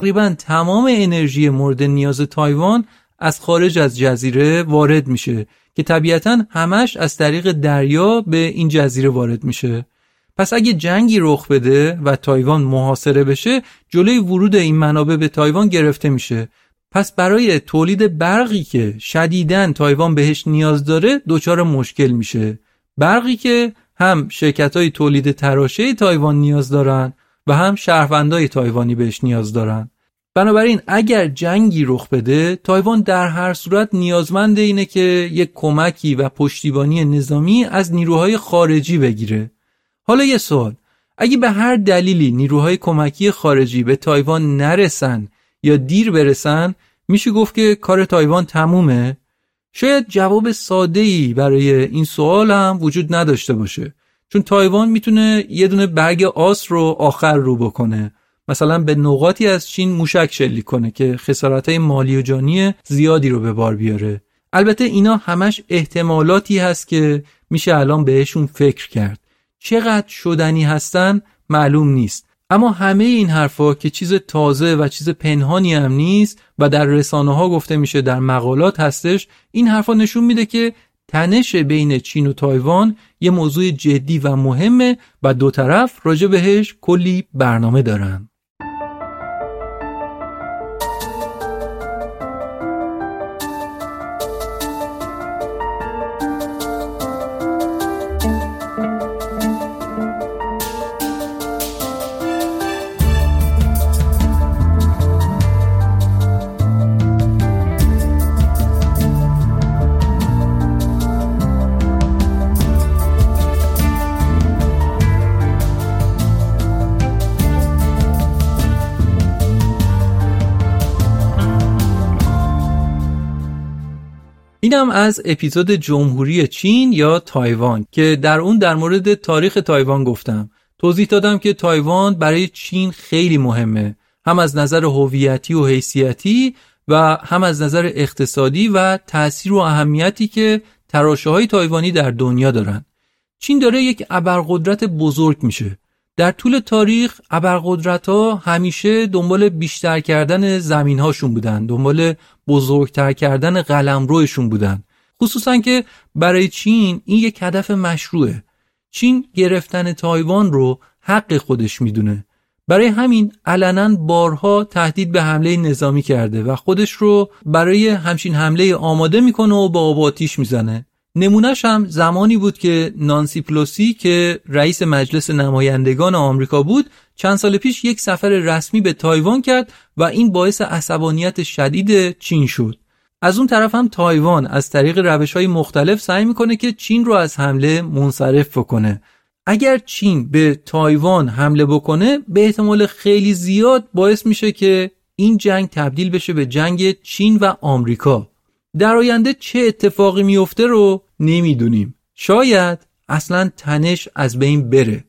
[SPEAKER 1] تقریبا تمام انرژی مورد نیاز تایوان از خارج از جزیره وارد میشه که طبیعتا همش از طریق دریا به این جزیره وارد میشه. پس اگه جنگی رخ بده و تایوان محاصره بشه جلوی ورود این منابع به تایوان گرفته میشه. پس برای تولید برقی که شدیداً تایوان بهش نیاز داره دچار مشکل میشه. برقی که هم شرکت های تولید تراشه تایوان نیاز دارن و هم شهروندای تایوانی بهش نیاز دارن. بنابراین اگر جنگی رخ بده تایوان در هر صورت نیازمند اینه که یک کمکی و پشتیبانی نظامی از نیروهای خارجی بگیره. حالا یه سوال اگه به هر دلیلی نیروهای کمکی خارجی به تایوان نرسن یا دیر برسن میشه گفت که کار تایوان تمومه؟ شاید جواب ساده ای برای این سوال هم وجود نداشته باشه. چون تایوان می‌تونه یه دونه برگ آس رو آخر رو بکنه. مثلا به نقاطی از چین موشک شلیک کنه که خسارت مالی و جانی زیادی رو به بار بیاره. البته اینا همش احتمالاتی هست که میشه الان بهشون فکر کرد. چقدر شدنی هستن معلوم نیست. اما همه این حرفا که چیز تازه و چیز پنهانی هم نیست و در رسانه ها گفته میشه در مقالات هستش این حرفا نشون میده که تنش بین چین و تایوان یه موضوع جدی و مهمه و دو طرف راجع بهش کلی برنامه دارن. اینم از اپیزود جمهوری چین یا تایوان که در اون در مورد تاریخ تایوان گفتم. توضیح دادم که تایوان برای چین خیلی مهمه. هم از نظر هویتی و حیثیتی و هم از نظر اقتصادی و تأثیر و اهمیتی که تراشه های تایوانی در دنیا دارن. چین داره یک ابرقدرت بزرگ میشه. در طول تاریخ ابرقدرت ها همیشه دنبال بیشتر کردن زمین هاشون بودن دنبال بزرگتر کردن قلمروشون بودن. خصوصا که برای چین این یک هدف مشروعه. چین گرفتن تایوان رو حق خودش می‌دونه. برای همین علنا بارها تهدید به حمله نظامی کرده و خودش رو برای همچین حمله‌ای آماده می‌کنه و به آب و آتیش می‌زنه. نمونه‌ش هم زمانی بود که نانسی پلوسی که رئیس مجلس نمایندگان آمریکا بود چند سال پیش یک سفر رسمی به تایوان کرد و این باعث عصبانیت شدید چین شد. از اون طرف هم تایوان از طریق روش های مختلف سعی می‌کنه که چین رو از حمله منصرف بکنه. اگر چین به تایوان حمله بکنه به احتمال خیلی زیاد باعث میشه که این جنگ تبدیل بشه به جنگ چین و آمریکا. در آینده چه اتفاقی میفته رو نمی‌دونیم. شاید اصلا تنش از بین بره.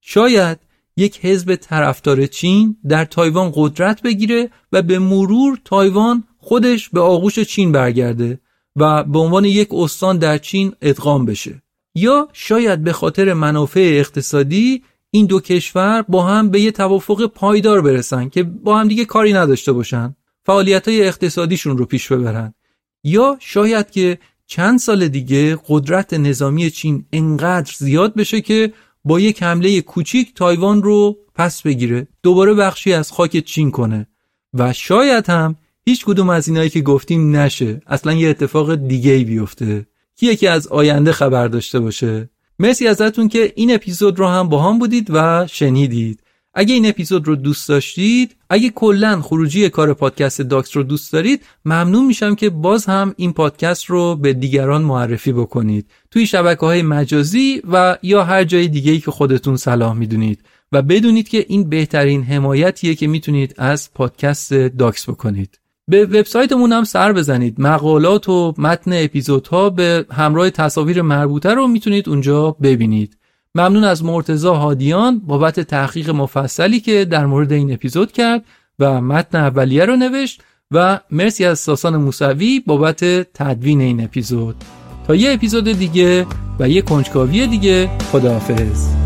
[SPEAKER 1] شاید یک حزب طرفدار چین در تایوان قدرت بگیره و به مرور تایوان خودش به آغوش چین برگرده و به عنوان یک استان در چین ادغام بشه. یا شاید به خاطر منافع اقتصادی این دو کشور با هم به یه توافق پایدار برسن که با هم دیگه کاری نداشته باشن. فعالیت های اقتصادیشون رو پیش ببرن. یا شاید که چند سال دیگه قدرت نظامی چین انقدر زیاد بشه که با یک حمله کوچیک تایوان رو پس بگیره دوباره بخشی از خاک چین کنه. و شاید هم هیچ کدوم از اینایی که گفتیم نشه. اصلا یه اتفاق دیگه ای بیفته. کیه که از آینده خبر داشته باشه. مرسی ازتون که این اپیزود رو هم با هم بودید و شنیدید. اگه این اپیزود رو دوست داشتید اگه کلا خروجی کار پادکست داکس رو دوست دارید ممنون میشم که باز هم این پادکست رو به دیگران معرفی بکنید. توی شبکه های مجازی و یا هر جای دیگه ای که خودتون صلاح می‌دونید. و بدونید که این بهترین حمایتیه که می‌تونید از پادکست داکس بکنید. به وبسایتمون هم سر بزنید. مقالات و متن اپیزودها به همراه تصاویر مربوطه رو می‌تونید اونجا ببینید. ممنون از مرتزا هادیان بابت تحقیق مفصلی که در مورد این اپیزود کرد و متن اولیه رو نوشت و مرسی از ساسان موسوی بابت تدوین این اپیزود. تا یه اپیزود دیگه و یه کنجکاوی دیگه خداحافظ.